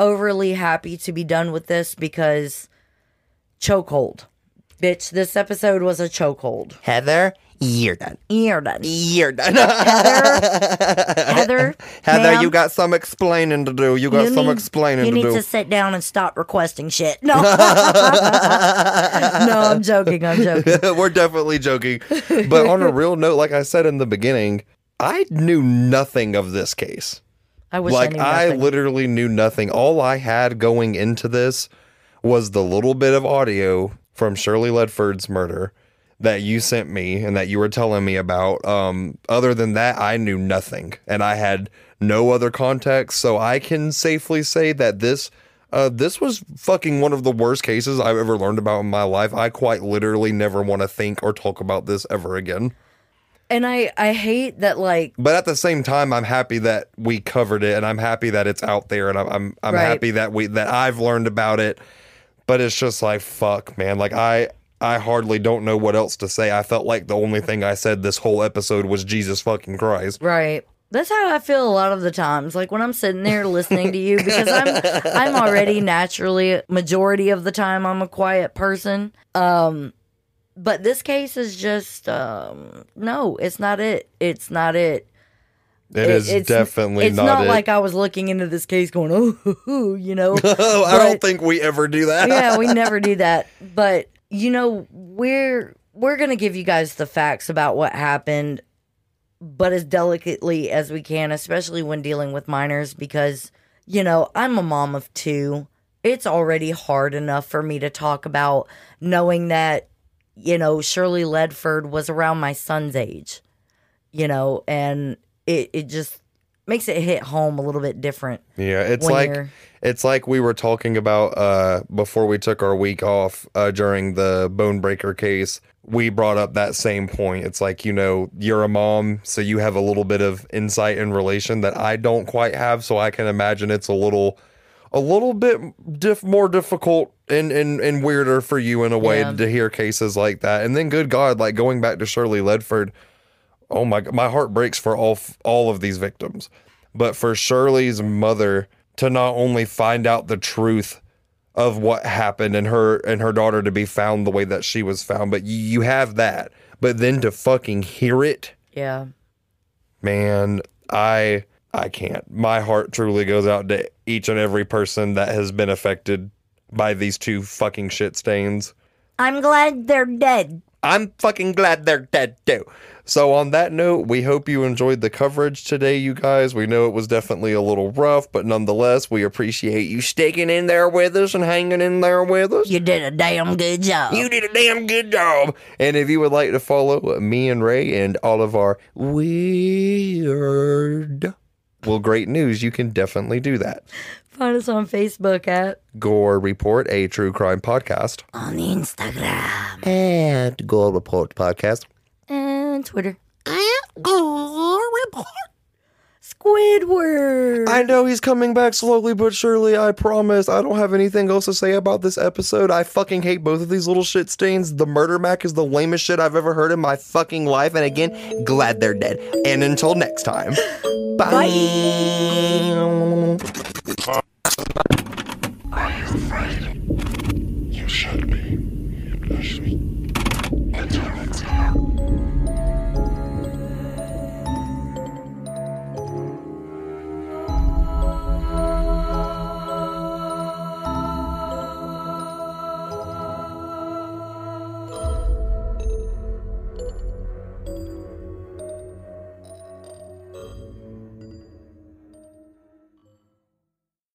overly happy to be done with this because chokehold. Bitch, this episode was a chokehold. Heather, you're done. You're done. You're done. Heather, Heather, ma'am, you got some explaining to do. You got you some need- explaining to do. You need to sit down and stop requesting shit. No, no, I'm joking. I'm joking. We're definitely joking. But on a real note, like I said in the beginning, I knew nothing of this case. I I like knew I, literally knew nothing. All I had going into this was the little bit of audio from Shirley Ledford's murder that you sent me and that you were telling me about. Um, other than that, I knew nothing, and I had no other context. So I can safely say that this. Uh, this was fucking one of the worst cases I've ever learned about in my life. I quite literally never want to think or talk about this ever again. and I, I hate that. Like, But at the same time, I'm happy that we covered it, and I'm happy that it's out there, and I'm I'm, I'm Right. happy that we that I've learned about it. But it's just like fuck, man. Like I I hardly don't know what else to say. I felt like the only thing I said this whole episode was Jesus fucking Christ. Right. That's how I feel a lot of the times. Like when I'm sitting there listening to you, because I'm I'm already naturally majority of the time I'm a quiet person. Um, but this case is just um, no, it's not it. It's not it. It is it's, definitely It's not, not, it. like I was looking into this case going, oh, you know. I don't think we ever do that. yeah, we never do that. But you know, we're we're gonna give you guys the facts about what happened, but as delicately as we can, especially when dealing with minors, because you know I'm a mom of two. It's already hard enough for me to talk about knowing that you know Shirley Ledford was around my son's age, you know, and it it just makes it hit home a little bit different. Yeah, it's like you're- it's like we were talking about uh before we took our week off uh during the bone breaker case. We brought up that same point. It's like, you know, you're a mom, so you have a little bit of insight and relation that I don't quite have, so I can imagine it's a little a little bit diff- more difficult and, and and weirder for you in a way Yeah. to hear cases like that. And then good god, like going back to Shirley Ledford, oh my god, my heart breaks for all all of these victims. But for Shirley's mother to not only find out the truth of what happened and her and her daughter to be found the way that she was found but y- you have that. But then to fucking hear it. Yeah. man i i can't. My heart truly goes out to each and every person that has been affected by these two fucking shit stains. I'm glad they're dead. I'm fucking glad they're dead too. So, on that note, we hope you enjoyed the coverage today, you guys. We know it was definitely a little rough, but nonetheless, we appreciate you sticking in there with us and hanging in there with us. You did a damn good job. You did a damn good job. And if you would like to follow me and Rae and all of our weird, well, great news, you can definitely do that. Find us on Facebook at Gore Report, a true crime podcast. on Instagram And Gore Report podcast. and Twitter. And Gore Report. Squidward. I know he's coming back slowly but surely. I promise. I don't have anything else to say about this episode. I fucking hate both of these little shit stains. The murder mac is the lamest shit I've ever heard in my fucking life. And again, glad they're dead. And until next time, bye. bye. Are you afraid? You should be. You should be.